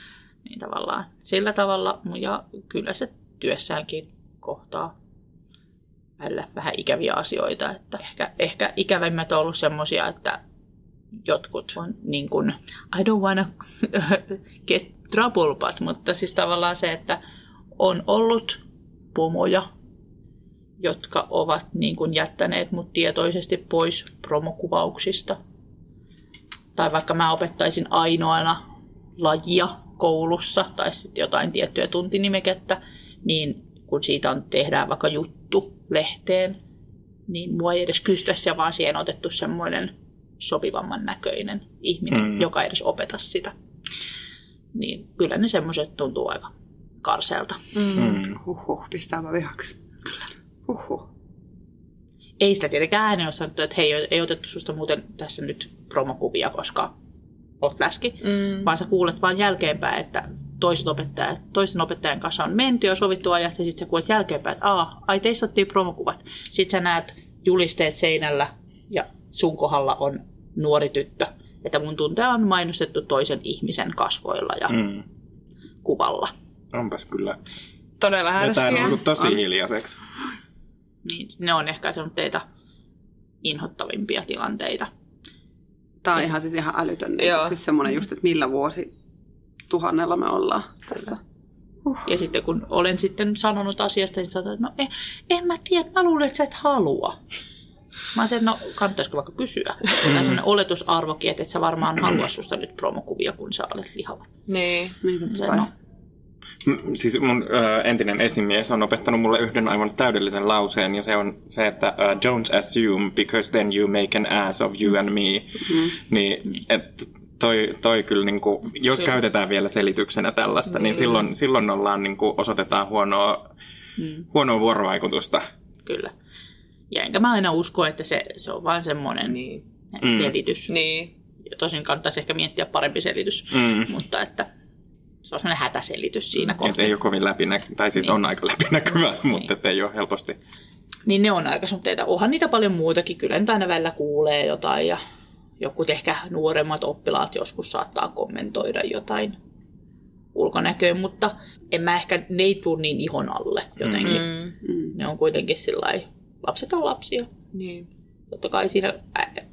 Niin tavallaan sillä tavalla, ja kyllä se työssäänkin kohtaa välillä vähän ikäviä asioita. Että ehkä, ehkä ikävimmät on ollut semmoisia, että jotkut on niin kuin, I don't wanna get trouble, but, mutta siis tavallaan se, että on ollut pomoja, jotka ovat niin kuin jättäneet mut tietoisesti pois promokuvauksista. Tai vaikka mä opettaisin ainoana lajia koulussa tai sitten jotain tiettyä tuntinimekettä, niin kun siitä on, tehdään vaikka juttu lehteen, niin mua ei edes kysytä, vaan siihen on otettu semmoinen sopivamman näköinen ihminen, mm. joka ei edes opeta sitä. Niin kyllä ne semmoiset tuntuu aika karseelta. Mm. Huhhuh, pistääpä vihaksi. Huhhuh. ei sitä tietenkään ääneen ole sanottu, että hei, ei otettu susta muuten tässä nyt promokuvia, koska oot läski, mm. vaan sä kuulet vaan jälkeenpäin, että toiset opettajat, toisen opettajan kanssa on menty ja sovittu ajat, ja sitten sä kuulet jälkeenpäin, että Aa, ai teistä ottiin promokuvat. Sitten sä näet julisteet seinällä, ja sun kohdalla on nuori tyttö, että mun tunteja on mainostettu toisen ihmisen kasvoilla ja mm. Kuvalla. Onpas kyllä. Todella Ja tämä on härskiä. ollut tosi hiljaiseksi. Niin ne on ehkä semmoitteita inhottavimpia tilanteita. Tämä on ihan siis ihan älytön. Niin, Joo. siis semmoinen just, että millä vuosi tuhannella me ollaan tässä. Ja sitten kun olen sitten sanonut asiasta, niin sanotaan, että no en, en mä tiedä, mä luulen, että sä et halua. Mä olisin, että no kannattaisiko vaikka kysyä. Tai sellainen oletusarvokin, että et sä varmaan halua susta nyt promokuvia, kun sä olet lihava. Niin. Niin, totta Se, no, Siis mun ö, entinen esimies on opettanut mulle yhden aivan täydellisen lauseen, ja se on se, että uh, don't assume, because then you make an ass of you and me. Mm-hmm. Niin, et toi, toi kyllä, niinku, jos Kyllä. käytetään vielä selityksenä tällaista, niin silloin, silloin ollaan, niinku, osoitetaan huonoa, mm. huonoa vuorovaikutusta. kyllä. Ja enkä mä aina usko, että se, se on vaan semmoinen Niin. mm. selitys. Niin. Ja Tosin kannattaisi ehkä miettiä parempi selitys, Mm. mutta että se on semmoinen hätäselitys siinä kohtaa. ei ole kovin läpinäkyvä, tai siis Niin. on aika läpinäkyvä, mutta et ei ole helposti. Niin ne on aika suhteita. Onhan niitä paljon muutakin. Kyllä nyt aina välillä kuulee jotain ja joku ehkä nuoremmat oppilaat joskus saattaa kommentoida jotain ulkonäköä, mutta en mä ehkä, ne ei tule niin ihon alle jotenkin. Mm. Mm. Ne on kuitenkin sillä lapset on lapsia. Niin. Totta kai siinä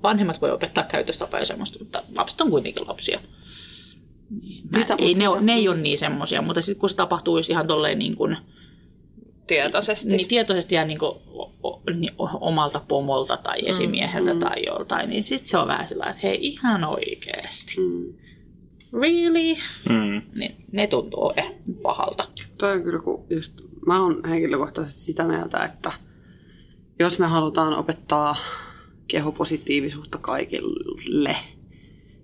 vanhemmat voi opettaa käytöstapaa ja semmoista, mutta lapset on kuitenkin lapsia. Niin, Mä, Mitä, ei, ne, ne ei ole niin semmoisia, mutta sitten kun se tapahtuu ihan tolleen niin kuin, Tietoisesti. niin tietoisesti ja niin kuin, o, o, niin o- omalta pomolta tai esimieheltä tai joltain, niin sitten se on vähän sillä että hei ihan oikeasti. Mm. Really? Mm. Niin ne tuntuu eh, pahalta. Toi on kyllä, kun just, mä oon henkilökohtaisesti sitä mieltä, että jos me halutaan opettaa kehopositiivisuutta kaikille,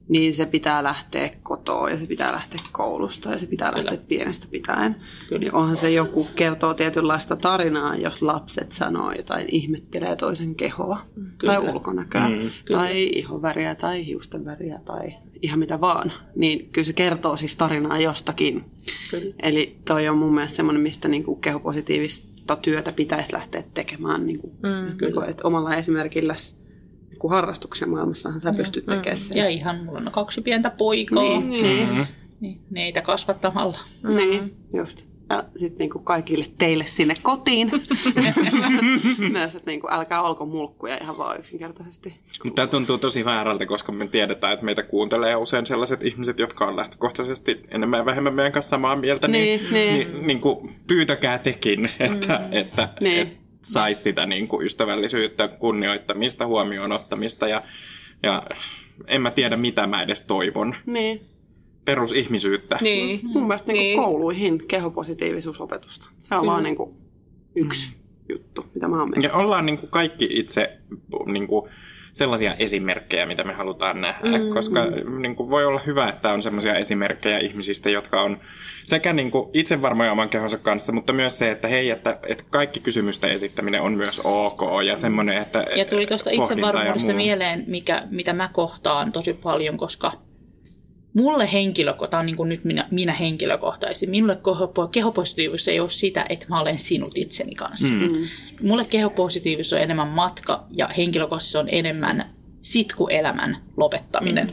niin se pitää lähteä kotoa ja se pitää lähteä koulusta ja se pitää Kyllä. lähteä pienestä pitäen. Kyllä. Niin onhan se joku kertoo tietynlaista tarinaa, jos lapset sanoo jotain, ihmettelee toisen kehoa Kyllä. tai ulkonäköä Mm, tai ihonväriä tai hiusten väriä tai ihan mitä vaan. Niin kyllä se kertoo siis tarinaa jostakin. Kyllä. Eli toi on mun mielestä semmoinen, mistä niinku kehopositiivista työtä pitäisi lähteä tekemään niinku, Mm, niinku, et omalla esimerkillä kun harrastuksen maailmassahan sä pystyt tekemään sen. Ja ihan, mulla on kaksi pientä poikaa. Niin, niin, Mm. Niin, neitä kasvattamalla. niin, just. Ja sitten niinku kaikille teille sinne kotiin. Myös, että niinku, älkää olko mulkkuja ihan vaan yksinkertaisesti. Mutta tämä tuntuu tosi väärältä, koska me tiedetään, että meitä kuuntelee usein sellaiset ihmiset, jotka on lähtökohtaisesti enemmän ja vähemmän meidän kanssa samaa mieltä. Niin, Niin, niin. niin, niin kuin pyytäkää tekin, että, mm. että, Niin. että saisi sitä niin kuin ystävällisyyttä, kunnioittamista, huomioon ottamista ja, ja en mä tiedä, mitä mä edes toivon. Niin. Perusihmisyyttä. Niin. Mun mielestä niinku Niin. kouluihin kehopositiivisuusopetusta. Se on Kyllä. vaan niinku yksi juttu, mitä mä oon Ja ollaan niin kuin kaikki itse niin kuin sellaisia esimerkkejä, mitä me halutaan nähdä, mm. koska niin kuin voi olla hyvä, että on sellaisia esimerkkejä ihmisistä, jotka on sekä niin kuin itse varmoja oman kehonsa kanssa, mutta myös se, että hei, että, että kaikki kysymysten esittäminen on myös ok ja semmoinen, että Ja tuli tuosta itsevarmuudesta muu. mieleen, mikä, mitä mä kohtaan tosi paljon, koska mulle henkilökohtaisesti, niin kuin nyt minä, minä henkilökohtaisesti, minulle keho- kehopositiivisuus ei ole sitä, että mä olen sinut itseni kanssa. Mm. Mulle kehopositiivisuus on enemmän matka ja henkilökohtaisesti on enemmän sitkuelämän lopettaminen.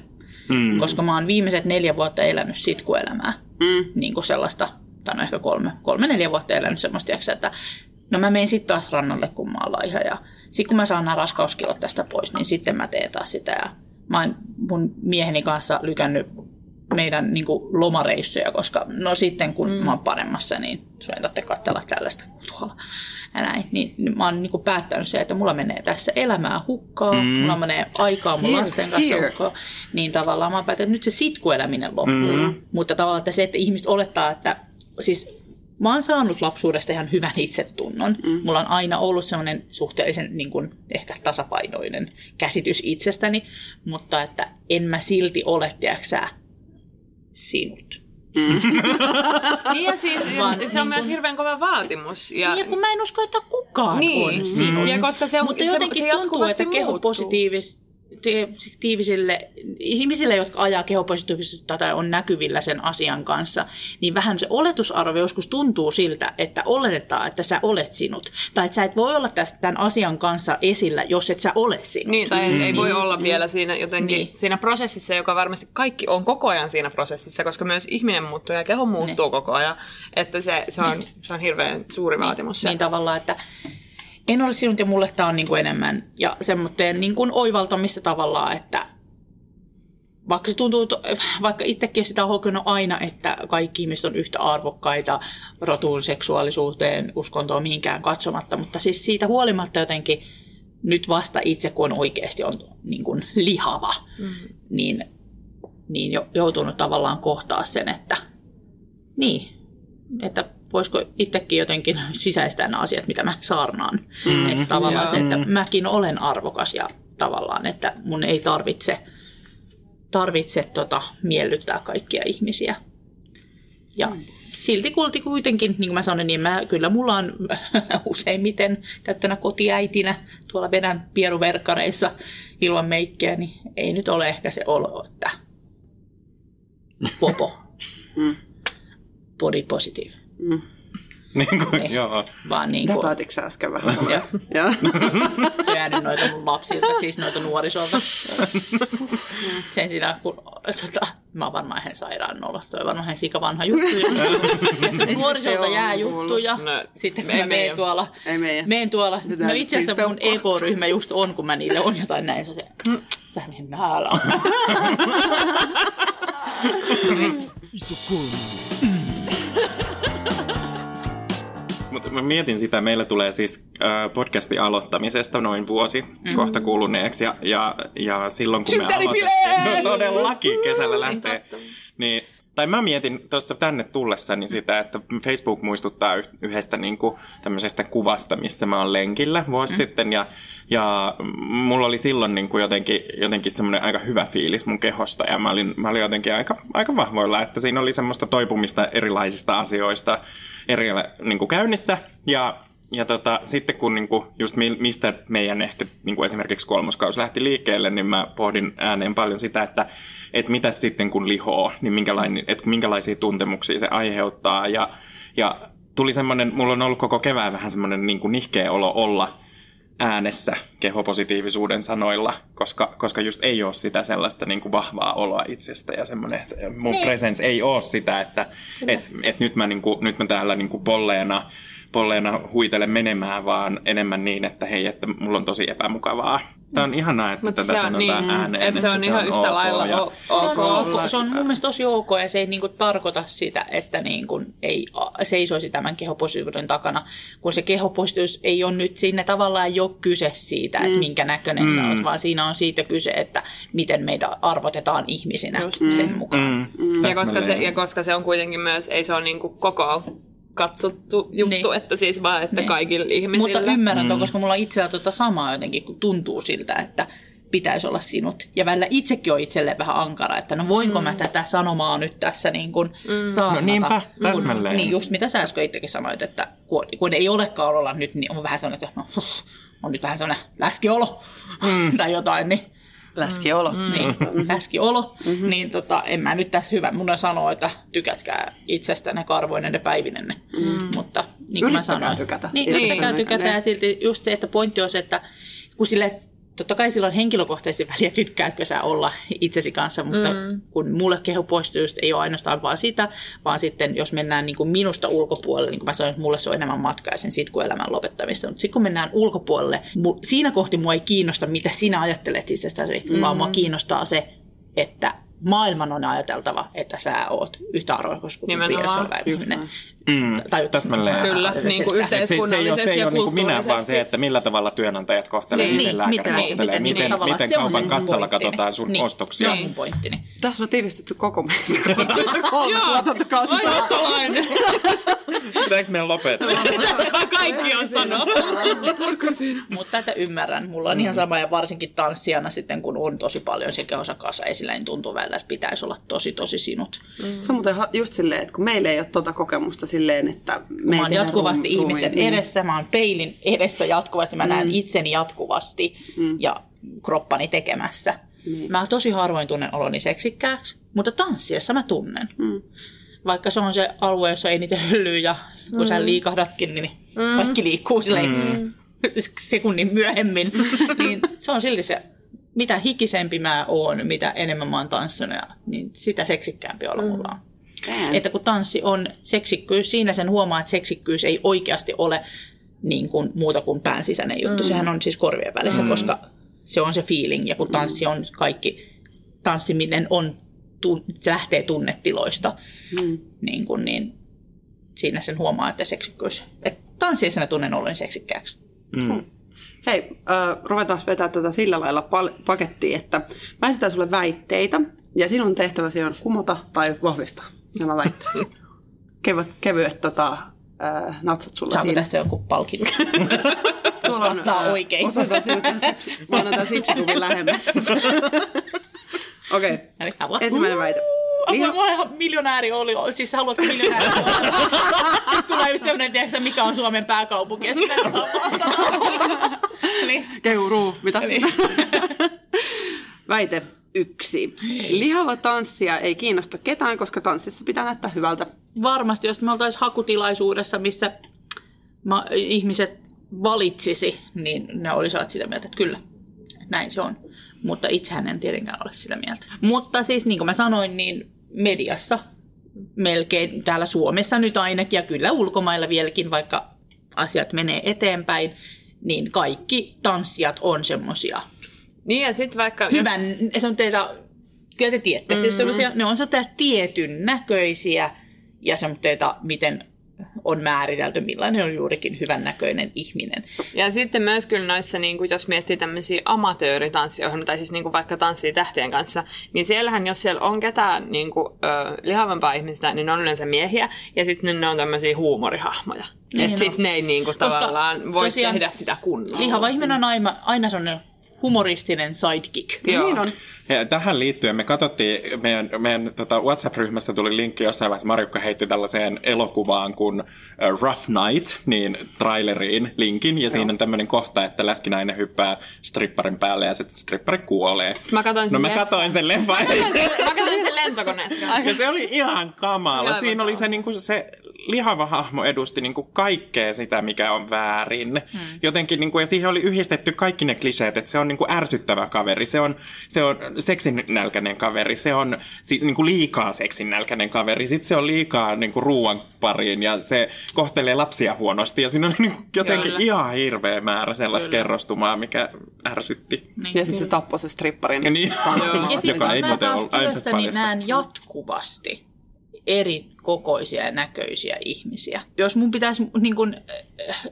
Mm. Koska mä oon viimeiset neljä vuotta elänyt sitkuelämää. Mm. Niin kuin sellaista, tai no ehkä kolme, kolme neljä vuotta elänyt semmoista, että no mä menen sitten taas rannalle, kun mä oon laiha. Ja sitten kun mä saan nämä raskauskilot tästä pois, niin sitten mä teen taas sitä. Ja mä oon mun mieheni kanssa lykännyt meidän niin kuin, lomareissuja, koska no sitten kun mm. mä oon paremmassa, niin sun ei tarvitse katsella tällaista kuin tuolla. Ja näin. Niin, niin mä oon niin kuin, päättänyt se, että mulla menee tässä elämää hukkaa, mm. mulla menee aikaa mun Here, lasten kanssa here. hukkaa. Niin tavallaan mä oon päättänyt, että nyt se sitkueläminen loppuu. Mm. Mutta tavallaan että se, että ihmiset olettaa, että siis mä oon saanut lapsuudesta ihan hyvän itsetunnon. Mm. Mulla on aina ollut sellainen suhteellisen niin kuin, ehkä tasapainoinen käsitys itsestäni, mutta että en mä silti ole, tiedäksä, sinut. Niin ja siis Vaan ja se on niin myös kun- hirveän kova vaatimus. Ja, Ja kun mä en usko, että kukaan Niin. on sinut. Ja koska se on- Mutta se- jotenkin se tuntuu, että kehopositiivisille ihmisille, jotka ajaa kehopositiivisuutta tai on näkyvillä sen asian kanssa, niin vähän se oletusarvo joskus tuntuu siltä, että oletetaan, että sä olet sinut. Tai että sä et voi olla tästä tämän asian kanssa esillä, jos et sä ole sinut. Niin, tai mm. ei voi olla vielä siinä jotenkin Niin. niin. siinä prosessissa, joka varmasti kaikki on koko ajan siinä prosessissa, koska myös ihminen muuttuu ja keho muuttuu Niin. koko ajan. Että se, se, on, se on hirveän suuri vaatimus. se. Niin tavallaan, että en ole sinut ja mulle tämä on niin kuin enemmän. Ja semmoinen niin kuin oivaltamista tavallaan, että vaikka se tuntuu, vaikka itsekin sitä on hokenut aina, että kaikki ihmiset on yhtä arvokkaita rotuun, seksuaalisuuteen, uskontoon, mihinkään katsomatta, mutta siis siitä huolimatta jotenkin nyt vasta itse, kun on oikeasti on niin kuin lihava, mm. niin, niin jo, joutunut tavallaan kohtaa sen, että niin, että voisiko itsekin jotenkin sisäistää nämä asiat, mitä mä saarnaan. Mm, että tavallaan se, että mäkin olen arvokas ja tavallaan, että mun ei tarvitse, tarvitse tota, miellyttää kaikkia ihmisiä. Ja mm. silti kulti kuitenkin, niin kuin mä sanoin, niin mä, kyllä mulla on useimmiten täyttänä kotiäitinä tuolla vedän pieruverkkareissa ilman meikkiä, niin ei nyt ole ehkä se olo, että popo, Mm. Body positive. Mm. Niin kuin, joo. vaan niin kuin, sä äsken vähän? Joo. Joo. syönyt noita mun lapsilta, siis noita nuorisolta. Sen siinä, kun tota, mä oon varmaan ihan sairaan nolo. Toi on varmaan ihan sikavanha juttu. jo. Ja se nuorisolta jää juttuja. No, Sitten kun ei mä meen tuolla, Ei meidän. meen tuolla, Tätä no itse asiassa mun. EK-ryhmä just on, kun mä niille on jotain näin. Se on se, "Mm, sä niin näällä on. Mutta mä mietin sitä, meillä tulee siis äh, podcastin aloittamisesta noin vuosi mm-hmm. kohta kuluneeksi. Ja, ja, ja silloin kun me aloitettiin, no todellakin kesällä lähtee. Niin, tai mä mietin tuossa tänne tullessani sitä, että Facebook muistuttaa yh- yhdestä niin kuin, tämmöisestä kuvasta, missä mä oon lenkillä vuosi mm. sitten. Ja, ja mulla oli silloin niin kuin jotenkin, jotenkin semmoinen aika hyvä fiilis mun kehosta. Ja mä olin, mä olin jotenkin aika, aika vahvoilla, että siinä oli semmoista toipumista erilaisista asioista eri niin kuin käynnissä. Ja ja tota, sitten kun niinku, just mi- mistä meidän ehkä niinku esimerkiksi kolmoskausi lähti liikkeelle, niin mä pohdin ääneen paljon sitä, että et mitä sitten kun lihoo, niin minkälainen, et minkälaisia tuntemuksia se aiheuttaa. Ja, ja tuli semmoinen, mulla on ollut koko kevään vähän semmoinen niinku nihkeä olo olla äänessä kehopositiivisuuden sanoilla, koska, koska just ei ole sitä sellaista niin kuin vahvaa oloa itsestä ja semmoinen, että mun niin. presence ei ole sitä, että et, et nyt, mä, niin kuin, nyt mä täällä niin kuin polleena, polleena huitele menemään, vaan enemmän niin, että hei, että mulla on tosi epämukavaa. Tämä on ihanaa, että Mutta tätä se on sanotaan niin, ääneen. että se on ihan yhtä ok lailla ja- Se on, ok. ok, se on mun mielestä tosi ok ja se ei niinku tarkoita sitä, että niinku ei seisoisi tämän kehopositiivisuuden takana, kun se kehopositiivisuus ei ole nyt sinne tavallaan ei ole kyse siitä, että minkä näköinen mm. sä oot, vaan siinä on siitä kyse, että miten meitä arvotetaan ihmisinä Just. sen mukaan. Mm, Ja koska, se, ja koska se on kuitenkin myös, ei se ole niinku koko katsottu juttu, Niin. että siis vaan, että Niin. kaikille ihmisille. Mutta ymmärrän mm. koska mulla itsellä tota samaa jotenkin, kun tuntuu siltä, että pitäisi olla sinut. Ja välillä itsekin on itselleen vähän ankara, että no voinko mm. mä tätä sanomaa nyt tässä niin kuin mm. saarnata. No niinpä, Kun- täsmälleen. Niin just mitä sä äsken itsekin sanoit, että kun, kun ei olekaan olla nyt, niin on vähän sellainen, että no, on nyt vähän sellainen läskiolo mm. tai jotain, niin Läskiolo. niin, läskiolo, mm-hmm. niin tota, en mä nyt tässä hyvä. Mun sanoa, että tykätkää itsestänne karvoinenne päivinenne. Mm. Mutta niin kuin mä Yrittäkää sanoin. tykätä. Niin, yrittäkää tykätä ja silti just se, että pointti on se, että kun sille Totta kai silloin henkilökohtaisesti väliä tykkäätkö sä olla itsesi kanssa, mutta mm. kun mulle kehopoistujuus ei ole ainoastaan vaan sitä, vaan sitten jos mennään niin kuin minusta ulkopuolelle, niin kuin mä sanoin, että mulle se on enemmän matkaa ja sen sitkuelämän lopettamista, mutta sitten kun mennään ulkopuolelle, mu- siinä kohti mua ei kiinnosta, mitä sinä ajattelet itsestäsi, mm. vaan mua kiinnostaa se, että maailman on ajateltava, että sä oot yhtä arvokas kuin on ihminen. Mm, Tai täsmälleen. Kyllä, niin kuin Et se, se ei ole, se ei ole niin kuin minä, vaan se, että millä tavalla työnantajat kohtelee, Niin, miten niin, lääkäri miten- kohtelee, miten- miten, niin, miten se on kaupan kassalla pointtini. katsotaan sun niin, ostoksia. Se on mun pointtini. Tässä on tiivistetty koko meidän kolme. Vai ottolainen. Pitäis meidän lopettaa? Kaikki on sanoa. Mutta että ymmärrän. Mulla on ihan sama ja varsinkin tanssijana sitten, kun on tosi paljon se kehossa kanssa esillä, niin tuntuu välillä, että pitäisi olla tosi tosi sinut. Se on muuten just silleen, että kun meillä ei ole tota kokemusta silleen, että me Mä oon tehdä jatkuvasti ruum- ihmisten ruumiin- edessä, mä oon peilin edessä jatkuvasti, mä näen itseni jatkuvasti ja kroppani tekemässä. Mä tosi harvoin tunnen oloni seksikkääksi, mutta tanssiessa mä tunnen. Vaikka se on se alue, jossa ei niitä hyllyy ja kun sä liikahdatkin, niin kaikki liikkuu silleen siis sekunnin myöhemmin. niin se on silti se, mitä hikisempi mä oon, mitä enemmän mä oon tanssinut, ja- niin sitä seksikkäämpi olla mulla on. Että kun tanssi on seksikkyys, siinä sen huomaa, että seksikkyys ei oikeasti ole niin kuin muuta kuin pään sisäinen juttu. Mm. Sehän on siis korvien välissä, mm. koska se on se feeling. Ja kun tanssi on kaikki, tanssiminen on, tun- se lähtee tunnetiloista, Mm. niin, kuin, niin siinä sen huomaa, että seksikkyys. Että tanssiessa mä tunnen oloni seksikkääksi. Mm. Hei, äh, ruvetaan vetää tätä sillä lailla pal- pakettiin, että mä esitän sulle väitteitä, ja sinun tehtäväsi on kumota tai vahvistaa nämä väitteet. Kevyet, kevyet tota, äh, natsat sulla Saako siinä. tästä joku palkinto? Jos Tuolla on, vastaa äh, oikein. Sinut sipsi, mä annan tämän sipsikuvin lähemmäs. Okei, okay. Mä ensimmäinen väite. Liha... Liha- Mä ihan miljonääri oli, siis haluatko miljonääri olla? Sitten tulee just sellainen, tiedätkö, mikä on Suomen pääkaupunki, ja sitten saa vastata. niin. Keuruu, mitä? Niin. Väite. Yksi. Lihava tanssia ei kiinnosta ketään, koska tanssissa pitää näyttää hyvältä. Varmasti, jos me oltaisiin hakutilaisuudessa, missä ma- ihmiset valitsisi, niin ne olisivat sitä mieltä, että kyllä, näin se on. Mutta itsehän en tietenkään ole sitä mieltä. Mutta siis niin kuin mä sanoin, niin mediassa melkein täällä Suomessa nyt ainakin ja kyllä ulkomailla vieläkin, vaikka asiat menee eteenpäin, niin kaikki tanssijat on semmosia Niin ja sitten vaikka... hyvän, se on teitä, kyllä te tiedätte, mm-hmm. semmosia, ne on semmoisia tietyn näköisiä ja semmoisia, miten on määritelty, millainen on juurikin hyvän näköinen ihminen. Ja sitten myös kyllä noissa, niin kuin jos miettii tämmöisiä amatööritanssiohjelmia, tai siis niin kuin vaikka tanssii tähtien kanssa, niin siellähän, jos siellä on ketään niin kuin, ö, lihavampaa ihmistä, niin ne on yleensä miehiä, ja sitten ne on tämmöisiä huumorihahmoja. Niin Että on. sitten ne ei niin kuin, Koska tavallaan voi tosiaan tehdä sitä kunnolla. Lihava ihminen on aina, aina semmoinen humoristinen sidekick. Joo. Niin on. Ja tähän liittyen me katsottiin, meidän, meidän tota WhatsApp-ryhmässä tuli linkki jossain vaiheessa, Marjukka heitti tällaiseen elokuvaan kuin uh, Rough Night, niin traileriin linkin, ja siinä on tämmöinen kohta, että läskinainen hyppää stripparin päälle ja sitten strippari kuolee. Mä katsoin sen No mä katsoin sen leffan. Mä katsoin sen lentokoneessa. Ja se oli ihan kamala. Siinä oli se, niinku, se lihava hahmo edusti niinku, kaikkea sitä, mikä on väärin. Hmm. Jotenkin, niinku, ja siihen oli yhdistetty kaikki ne kliseet, että se on niinku, ärsyttävä kaveri, se on, se on seksinälkäinen kaveri, se on siis niinku, liikaa seksinälkäinen kaveri, sitten se on liikaa niinku, ruoan pariin ja se kohtelee lapsia huonosti. Ja siinä oli niinku, jotenkin Kyllä. ihan hirveä määrä sellaista Kyllä. kerrostumaa, mikä ärsytti. Niin. Ja sitten se tappoi se stripparin. Ja niin, Ja sitten joka ei mä taas ollut työssäni näen jatkuvasti eri kokoisia ja näköisiä ihmisiä. Jos mun pitäisi, niin kun, äh,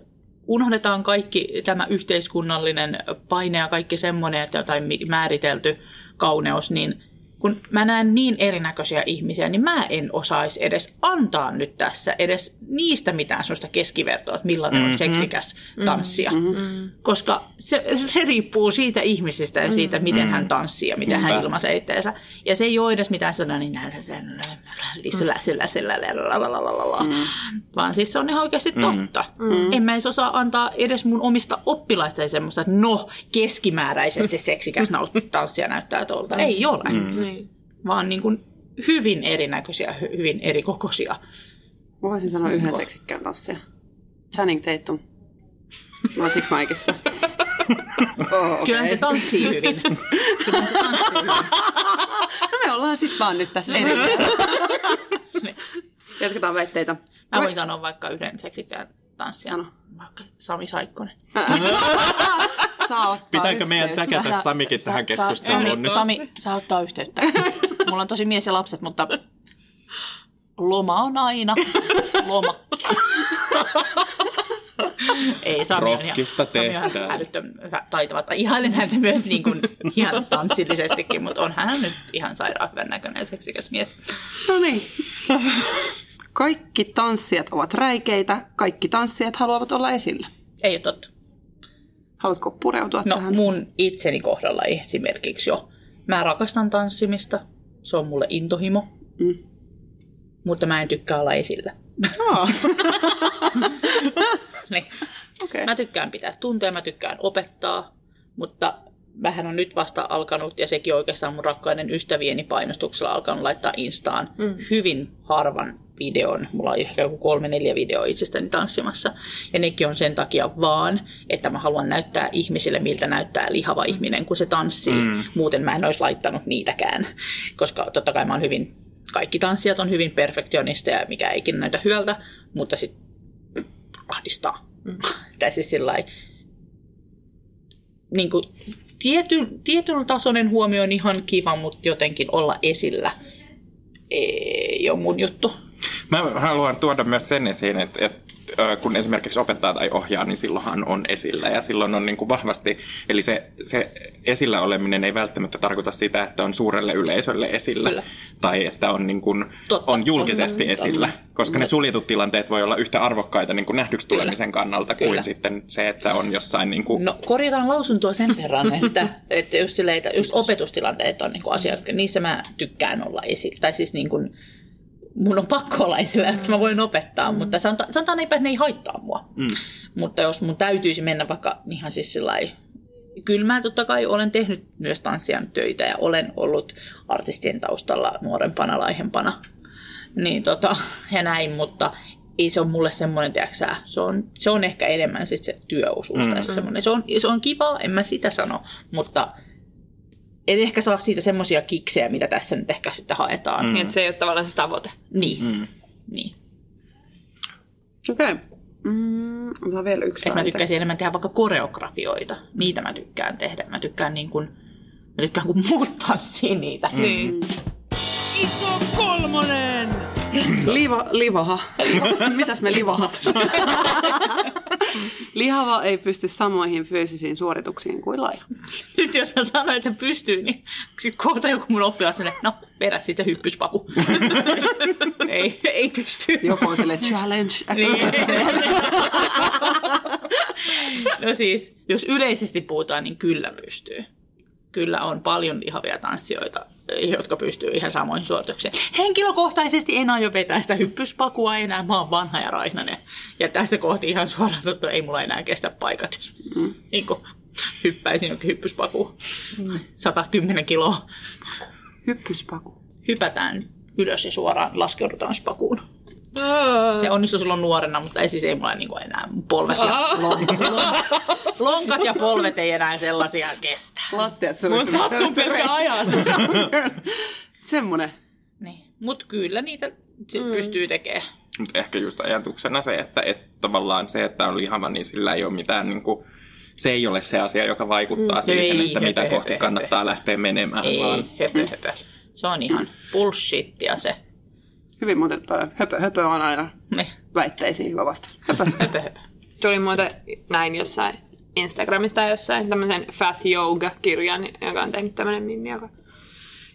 unohdetaan kaikki tämä yhteiskunnallinen paine ja kaikki semmoinen, että jotain määritelty kauneus, niin kun mä näen niin erinäköisiä ihmisiä, niin mä en osaisi edes antaa nyt tässä edes niistä mitään sellaista keskivertoa, että millainen mm-hmm. on seksikäs tanssija. Mm-hmm. Koska se, se riippuu siitä ihmisistä ja siitä, miten hän tanssii ja miten hän Niinpä. ilmaisee itteensä. Ja se ei ole edes mitään sellainen, niin sen, sillä, sillä, sillä, vaan siis se on ihan oikeasti totta. En mä edes osaa antaa edes mun omista oppilaista semmoista, että no, keskimääräisesti seksikäs tanssija näyttää tuolta. Ei ole. Niin. Vaan niin kuin hyvin erinäköisiä, hy- hyvin erikokoisia. Mä voisin sanoa yhden seksikkään tanssia. Channing Tatum. Magic Mikeissa. oh, okay. Kyllä se tanssii hyvin. Kyllä se tanssii hyvin. No me ollaan sit vaan nyt tässä eri. Jatketaan väitteitä. Mä voin sanoa vaikka yhden seksikään tanssijan, Sano. vaikka Sami Saikkonen. Saa ottaa Pitääkö meidän yhteyttä. täkätä Samikin sä- tähän keskusteluun Sami, nyt? Sami, saa ottaa yhteyttä. Mulla on tosi mies ja lapset, mutta loma on aina loma. Ei, Sami on, ihan, Sami on ihan älyttömän taitava. Tai Ihailen häntä myös niin kuin, ihan tanssillisestikin, mutta on hän nyt ihan sairaan hyvän näköinen seksikäs mies. No niin. Kaikki tanssijat ovat räikeitä. Kaikki tanssijat haluavat olla esillä. Ei ole totta. Haluatko pureutua No tähän? mun itseni kohdalla esimerkiksi jo. Mä rakastan tanssimista. Se on mulle intohimo. Mm. Mutta mä en tykkää olla esillä. Niin. Okei. Mä tykkään pitää tunteja, mä tykkään opettaa, mutta vähän on nyt vasta alkanut, ja sekin oikeastaan mun rakkaiden ystävieni painostuksella alkanut laittaa Instaan mm. hyvin harvan videon. Mulla on ehkä joku kolme, neljä videoa itsestäni tanssimassa. Ja nekin on sen takia vaan, että mä haluan näyttää ihmisille, miltä näyttää lihava ihminen, kun se tanssii. Mm. Muuten mä en olisi laittanut niitäkään, koska totta kai mä oon hyvin, kaikki tanssijat on hyvin perfektionisteja, mikä ei ikinä näytä hyvältä, mutta sitten ahdistaa. Mm. tai siis sillä niin kuin, tietyn, tietyn tasoinen huomio on ihan kiva, mutta jotenkin olla esillä ei ole mun juttu. Mä haluan tuoda myös sen esiin, että, että kun esimerkiksi opettaa tai ohjaa, niin silloinhan on esillä ja silloin on niin kuin vahvasti, eli se, se esillä oleminen ei välttämättä tarkoita sitä, että on suurelle yleisölle esillä Kyllä. tai että on, niin kuin, Totta. on julkisesti On- esillä, koska ne suljetut tilanteet voi olla yhtä arvokkaita niin kuin nähdyksi Kyllä. tulemisen kannalta Kyllä. kuin sitten se, että on jossain niin kuin, No korjataan lausuntoa sen verran, että, että just, silleen, just opetustilanteet on niin kuin asiat, niissä mä tykkään olla esillä. Tai siis niin kuin, mun on pakko olla esillä, että mä voin opettaa, mm. mutta sanotaan, sanotaan eipä, että ne ei haittaa mua. mm, Mutta jos mun täytyisi mennä vaikka ihan siis sillai, kyllä mä totta kai olen tehnyt myös tanssijan töitä ja olen ollut artistien taustalla nuorempana, laihempana. Niin tota, ja näin, mutta ei se ole mulle semmoinen, tiedätkö se on, se on ehkä enemmän sit se työosuus mm. tai se semmoinen. Se on, se on kiva, en mä sitä sano, mutta en ehkä saa siitä semmoisia kiksejä, mitä tässä nyt ehkä sitten haetaan. Niin, että se ei ole tavallaan se tavoite. Niin, mm. niin. Okei. Okay. Mm, otetaan vielä yksi Et mä tykkäisin enemmän tehdä vaikka koreografioita. Niitä mä tykkään tehdä. Mä tykkään niin kuin, mä tykkään kun muut tanssii niitä. Mm. Niin. Iso kolmonen! Liva, livaha. Mitäs me livahat? Lihava ei pysty samoihin fyysisiin suorituksiin kuin laiha. Nyt jos mä sanoin, että pystyy, niin sit kohta joku mun oppilas sanoo, no perä siitä hyppyspaku. ei, ei pysty. Joku on sille challenge. Niin. no siis, jos yleisesti puhutaan, niin kyllä pystyy. Kyllä on paljon lihavia tanssijoita, jotka pystyy ihan samoihin suorituksiin. Henkilökohtaisesti en aio vetää sitä hyppyspakua enää, mä oon vanha ja raihnainen. Ja tässä kohti ihan suoraan sanottuna ei mulla enää kestä paikat, jos mm. niin hyppäisin jokin hyppyspakuun. 110 kiloa. Hyppyspaku. Hypätään ylös ja suoraan laskeudutaan spakuun. Se onnistui silloin nuorena, mutta ei siis ei mulla niinku enää polvet ja lonkat, lonkat ja polvet ei enää sellaisia kestä. Lattiat se Mun sattuu pelkkä ajatus. Semmonen. Niin. Mutta kyllä niitä mm. pystyy tekemään. Mutta ehkä just ajatuksena se, että, että tavallaan se, että on lihava, niin sillä ei ole mitään niin kuin, se ei ole se asia, joka vaikuttaa mm. siihen, Ei, että mitä höpö, kohti höpö, kannattaa höpö. lähteä menemään, Ei, vaan höpö, höpö. Se on ihan bullshittia se. Hyvin muuten toi höpö, höpö on aina Ne. väitteisiin hyvä vastaus. Höpö. Höpö, höpö. Tuli muuten näin jossain Instagramista tai jossain tämmöisen Fat Yoga-kirjan, joka on tehnyt tämmöinen mimmi, joka,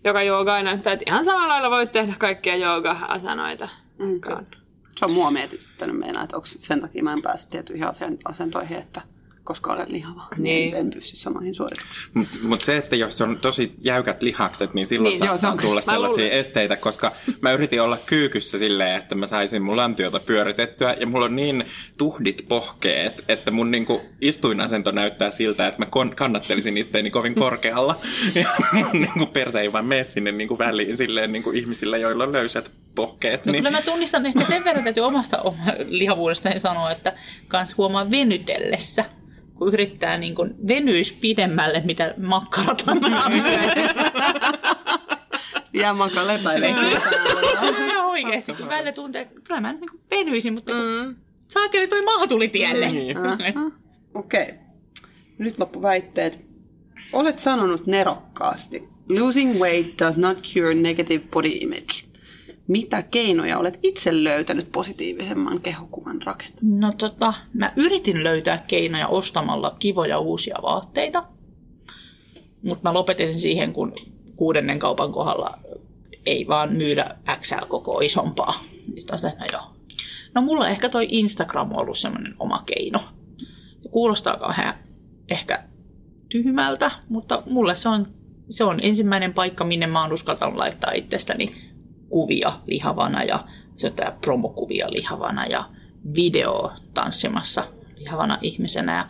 joka joogaa näyttää, että ihan samalla lailla voit tehdä kaikkia jooga-asanoita. Mm, Se on mua mietityttänyt meinaa, että onko sen takia mä en pääse tiettyihin asen- asentoihin, että koska olen lihava, niin, Niin. en pysty samoihin suorituksiin. Mutta mut se, että jos on tosi jäykät lihakset, niin silloin Niin, niin, joo, saattaa se on- tulla sellaisia luulen. esteitä, koska mä yritin olla kyykyssä silleen, että mä saisin mun lantiota pyöritettyä, ja mulla on niin tuhdit pohkeet, että mun niinku istuinasento näyttää siltä, että mä kon- kannattelisin itteeni kovin korkealla, ja mun niinku perse ei vaan mene sinne niinku väliin silleen niinku ihmisillä, joilla on löysät pohkeet. No niin, kyllä mä tunnistan ehkä sen verran, täytyy omasta oma- lihavuudestani sanoa, että kans huomaa venytellessä, kun yrittää niin kuin venyys pidemmälle, mitä makkarat antaa myöden. Jää maka lepäilee. Ihan oikeasti, kun välillä tuntee, että kyllä mä niin venyisin, mutta mm. saakeli toi maha tuli tielle. Niin. Okei. Okay. Nyt loppuväitteet. Olet sanonut nerokkaasti. Losing weight does not cure negative body image. Mitä keinoja olet itse löytänyt positiivisemman kehokuvan rakentamiseen? No tota, mä yritin löytää keinoja ostamalla kivoja uusia vaatteita, mutta mä lopetin siihen, kun kuudennen kaupan kohdalla ei vaan myydä XL koko isompaa. Sitten joo. No mulla ehkä toi Instagram on ollut semmoinen oma keino. Kuulostaa vähän ehkä tyhmältä, mutta mulle se on, se on ensimmäinen paikka, minne mä oon uskaltanut laittaa itsestäni kuvia lihavana ja se on tää promokuvia lihavana ja video tanssimassa lihavana ihmisenä. Ja,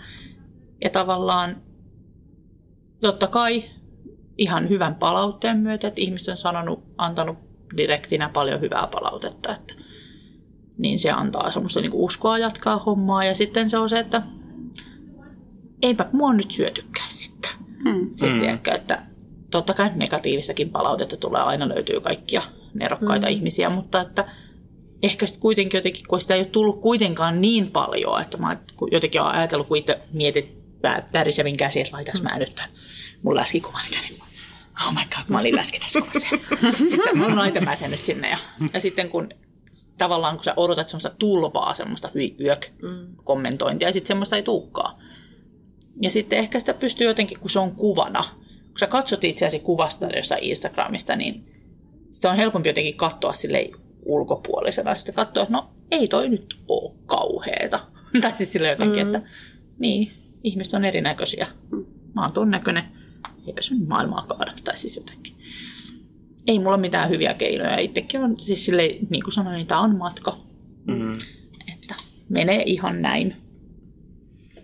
ja tavallaan totta kai ihan hyvän palautteen myötä, että ihmiset on sanonut, antanut direktinä paljon hyvää palautetta, että niin se antaa semmoista niinku uskoa jatkaa hommaa. Ja sitten se on se, että eipä mua nyt syötykään sitten. Hmm. Siis mm. tiedätkö, että totta kai negatiivistakin palautetta tulee, aina löytyy kaikkia nerokkaita mm. ihmisiä, mutta että ehkä sitten kuitenkin jotenkin, kun sitä ei ole tullut kuitenkaan niin paljon, että mä jotenkin olen ajatellut, kun itse mietit värisevin käsi, että laitaks mä nyt tämän mun läskikuvan niin oh my god, mä olin läski tässä kuvassa. sitten mun laitan mä sen nyt sinne. Ja, ja sitten kun tavallaan kun sä odotat semmoista tulvaa, semmoista hyi yök kommentointia, ja sitten semmoista ei tulekaan. Ja sitten ehkä sitä pystyy jotenkin, kun se on kuvana. Kun sä katsot itseäsi kuvasta jostain Instagramista, niin sitä on helpompi jotenkin katsoa sille ulkopuolisena. Sitten katsoa, että no ei toi nyt ole kauheeta. tai siis sille jotenkin, mm. että niin, ihmiset on erinäköisiä. Mä oon ton näköinen. Eipä se nyt maailmaa kaada. Tai siis jotenkin. Ei mulla mitään hyviä keinoja. Itsekin on siis silleen, niin kuin sanoin, niin tää on matka. Mm. Että menee ihan näin.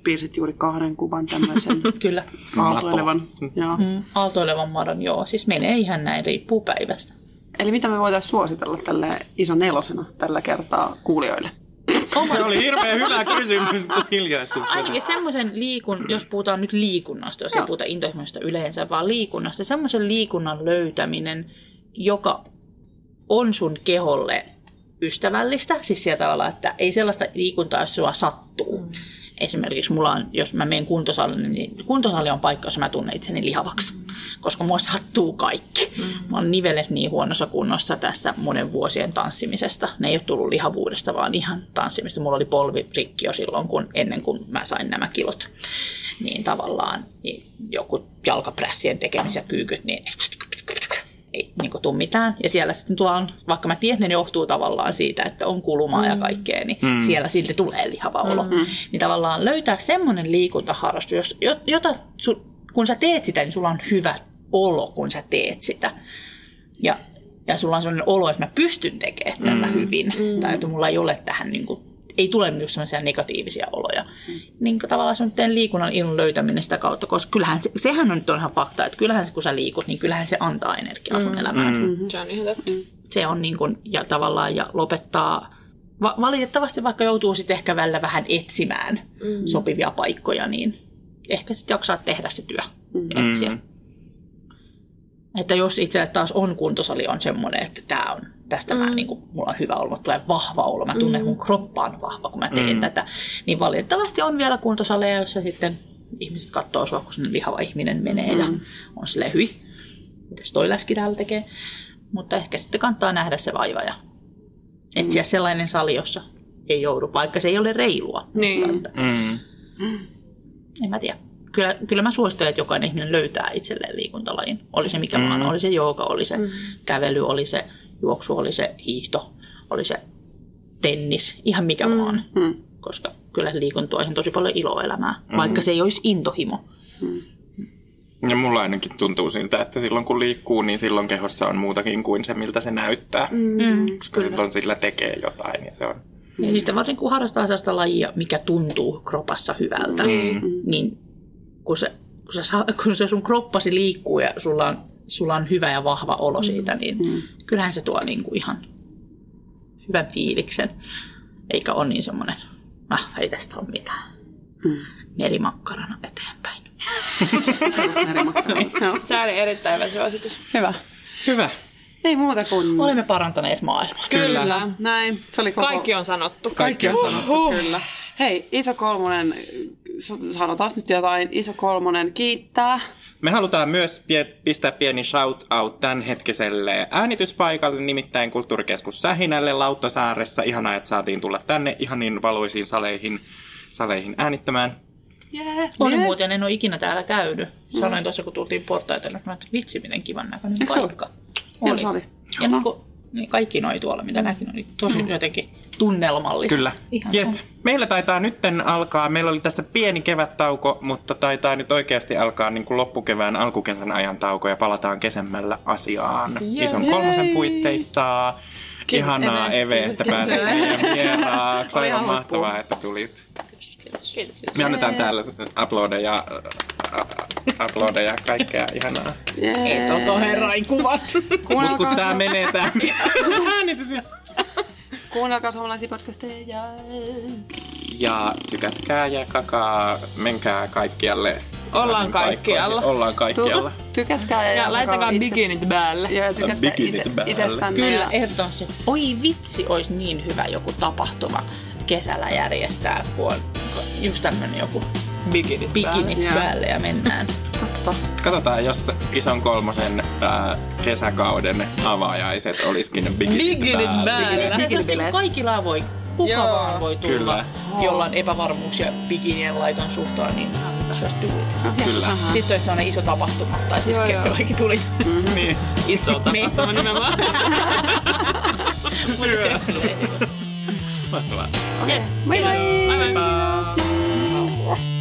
piirsit juuri kahden kuvan tämmöisen Kyllä. aaltoilevan. Joo. Mm, aaltoilevan madon, joo. Siis menee ihan näin, riippuu päivästä. Eli mitä me voitaisiin suositella tälle ison nelosena tällä kertaa kuulijoille? Se oli hirveän hyvä kysymys, kun hiljaistui. Ainakin semmoisen liikun, jos puhutaan nyt liikunnasta, jos ei puhuta intohimoista yleensä, vaan liikunnasta, semmoisen liikunnan löytäminen, joka on sun keholle ystävällistä, siis sillä tavalla, että ei sellaista liikuntaa, jos sua sattuu. Mm. Esimerkiksi mulla on, jos mä menen kuntosalille, niin kuntosali on paikka, jossa mä tunnen itseni lihavaksi, koska mua sattuu kaikki. Mm. Mä oon nivelet niin huonossa kunnossa tästä monen vuosien tanssimisesta. Ne ei ole tullut lihavuudesta, vaan ihan tanssimista. Mulla oli polvi rikki jo silloin, kun, ennen kuin mä sain nämä kilot. Niin tavallaan niin joku jalkaprässien tekemisiä kyykyt, niin ei niin tule mitään. Ja siellä sitten tuo on, vaikka mä tiedän, ne johtuu tavallaan siitä, että on kulumaa mm. ja kaikkea, niin mm. siellä silti tulee lihava olo. Mm. Niin tavallaan löytää semmoinen liikuntaharrastus, jos, jo- jota, su, kun sä teet sitä, niin sulla on hyvä olo, kun sä teet sitä. Ja, ja sulla on sellainen olo, että mä pystyn tekemään mm. tätä hyvin. Mm. Tai että mulla ei ole tähän, niin kuin, ei tule just sellaisia negatiivisia oloja. Mm. Niin kuin tavallaan se on nyt liikunnan ilon löytäminen sitä kautta, koska kyllähän se, sehän on nyt on ihan fakta, että kyllähän se, kun sä liikut, niin kyllähän se antaa energiaa sun elämään. Mm. Se on ihan totta. Se on niin kuin, ja tavallaan, ja lopettaa, va- valitettavasti vaikka joutuu sitten ehkä välillä vähän etsimään mm. sopivia paikkoja, niin ehkä sitten jaksaa tehdä se työ, mm. etsiä. Mm. Että jos itselle taas on kuntosali on semmoinen, että tämä on, tästä mm. mä, niin kuin, mulla on hyvä olo, tulee vahva olo, mä tunnen, mm. mun kroppa on vahva, kun mä teen mm. tätä, niin valitettavasti on vielä kuntosaleja, joissa sitten ihmiset katsoo sua, kun sinne lihava ihminen menee mm. ja on silleen hyvin, mitäs toi läski täällä tekee. Mutta ehkä sitten kannattaa nähdä se vaiva ja etsiä mm. sellainen sali, jossa ei joudu, vaikka se ei ole reilua. Niin. Mutta, Mm. en mä tiedä. Kyllä, kyllä mä suosittelen, että jokainen ihminen löytää itselleen liikuntalajin. Oli se mikä mm. vaan, oli se jooga, oli se mm. kävely, oli se juoksu, oli se hiihto, oli se tennis, ihan mikä mm. vaan. Mm. Koska kyllä liikunta ihan tosi paljon iloa elämään, mm. vaikka se ei olisi intohimo. Ja mulla ainakin tuntuu siltä, että silloin kun liikkuu, niin silloin kehossa on muutakin kuin se, miltä se näyttää. Mm, Koska silloin sillä tekee jotain ja se on... Ja sitten varsinkin kun harrastaa sellaista lajia, mikä tuntuu kropassa hyvältä, mm. niin kun se, kun, se, saa- kun se sun kroppasi liikkuu ja sulla on, sulla on hyvä ja vahva olo siitä, niin mm. kyllähän se tuo niinku ihan hyvän fiiliksen. Eikä ole niin semmoinen, ah, ei tästä ole mitään. Mm. Merimakkarana eteenpäin. Joo. Se oli erittäin hyvä suositus. Hyvä. Hyvä. Ei muuta kuin... Olemme parantaneet maailmaa. Kyllä. Näin. Se oli koko... Kaikki on sanottu. Kaikki on sanottu, kyllä. Hei, Iso Kolmonen, sanotaan nyt jotain. Iso Kolmonen kiittää. Me halutaan myös pie- pistää pieni shout-out tämänhetkiselle äänityspaikalle, nimittäin Kulttuurikeskus Sähinälle Lauttasaaressa. Ihanaa, että saatiin tulla tänne ihan niin valoisiin saleihin, saleihin äänittämään. Yeah. Oli muuten, en ole ikinä täällä käynyt. Sanoin tuossa, kun tultiin portaitelle, että vitsi, miten kivan näköinen Eikö se paikka. Hieno sali. Ja niin kuin, niin kaikki noi tuolla, mitä näkin, oli tosi jotenkin tunnelmallista. Kyllä. Ihan Yes. Meillä taitaa nytten alkaa, meillä oli tässä pieni kevättauko, mutta taitaa nyt oikeasti alkaa niin kuin loppukevään, alkukesän ajan tauko ja palataan kesemmällä asiaan. Ison kolmosen puitteissa. Kiitos, Ihanaa Eve. Eve, että pääsit meidän vieraaksi. Aivan mahtavaa, että tulit. Kiitos. Kiitos. Me annetaan täällä uploadeja, uploadeja, kaikkea ihanaa. Et ole koherain kuvat. Mutta kun tää menee tää äänitys kuunnelkaa suomalaisia podcasteja. Ja tykätkää ja kakaa, menkää kaikkialle. Ollaan paikkoihin. kaikkialla. Ollaan kaikkialla. Tu- tykätkää ja, Ja laittakaa itse- bikinit päälle. Ja tykätkää Bikinit ite, päälle. itsestänne. Kyllä, ehdottomasti. Oi vitsi, olisi niin hyvä joku tapahtuma kesällä järjestää, kun on just tämmöinen joku Bikinit bikinit Joo. päälle ja mennään. totta. Katsotaan, jos ison kolmosen ää, kesäkauden avajaiset olisikin bikinit, Bikinit päällä. päällä. Ja Bikinibileet. kaikilla voi, kuka Joo. vaan voi tulla, Kyllä. jolla on epävarmuuksia bikinien laiton suhtaan, niin just do it. Kyllä. Sitten olisi sellainen iso tapahtuma, tai siis Joo, ketkä joo. kaikki tulisi. Niin. Iso tapahtuma nimenomaan. Mutta silleen, Mahtavaa. Yes. Bye bye. Bye bye. Bye.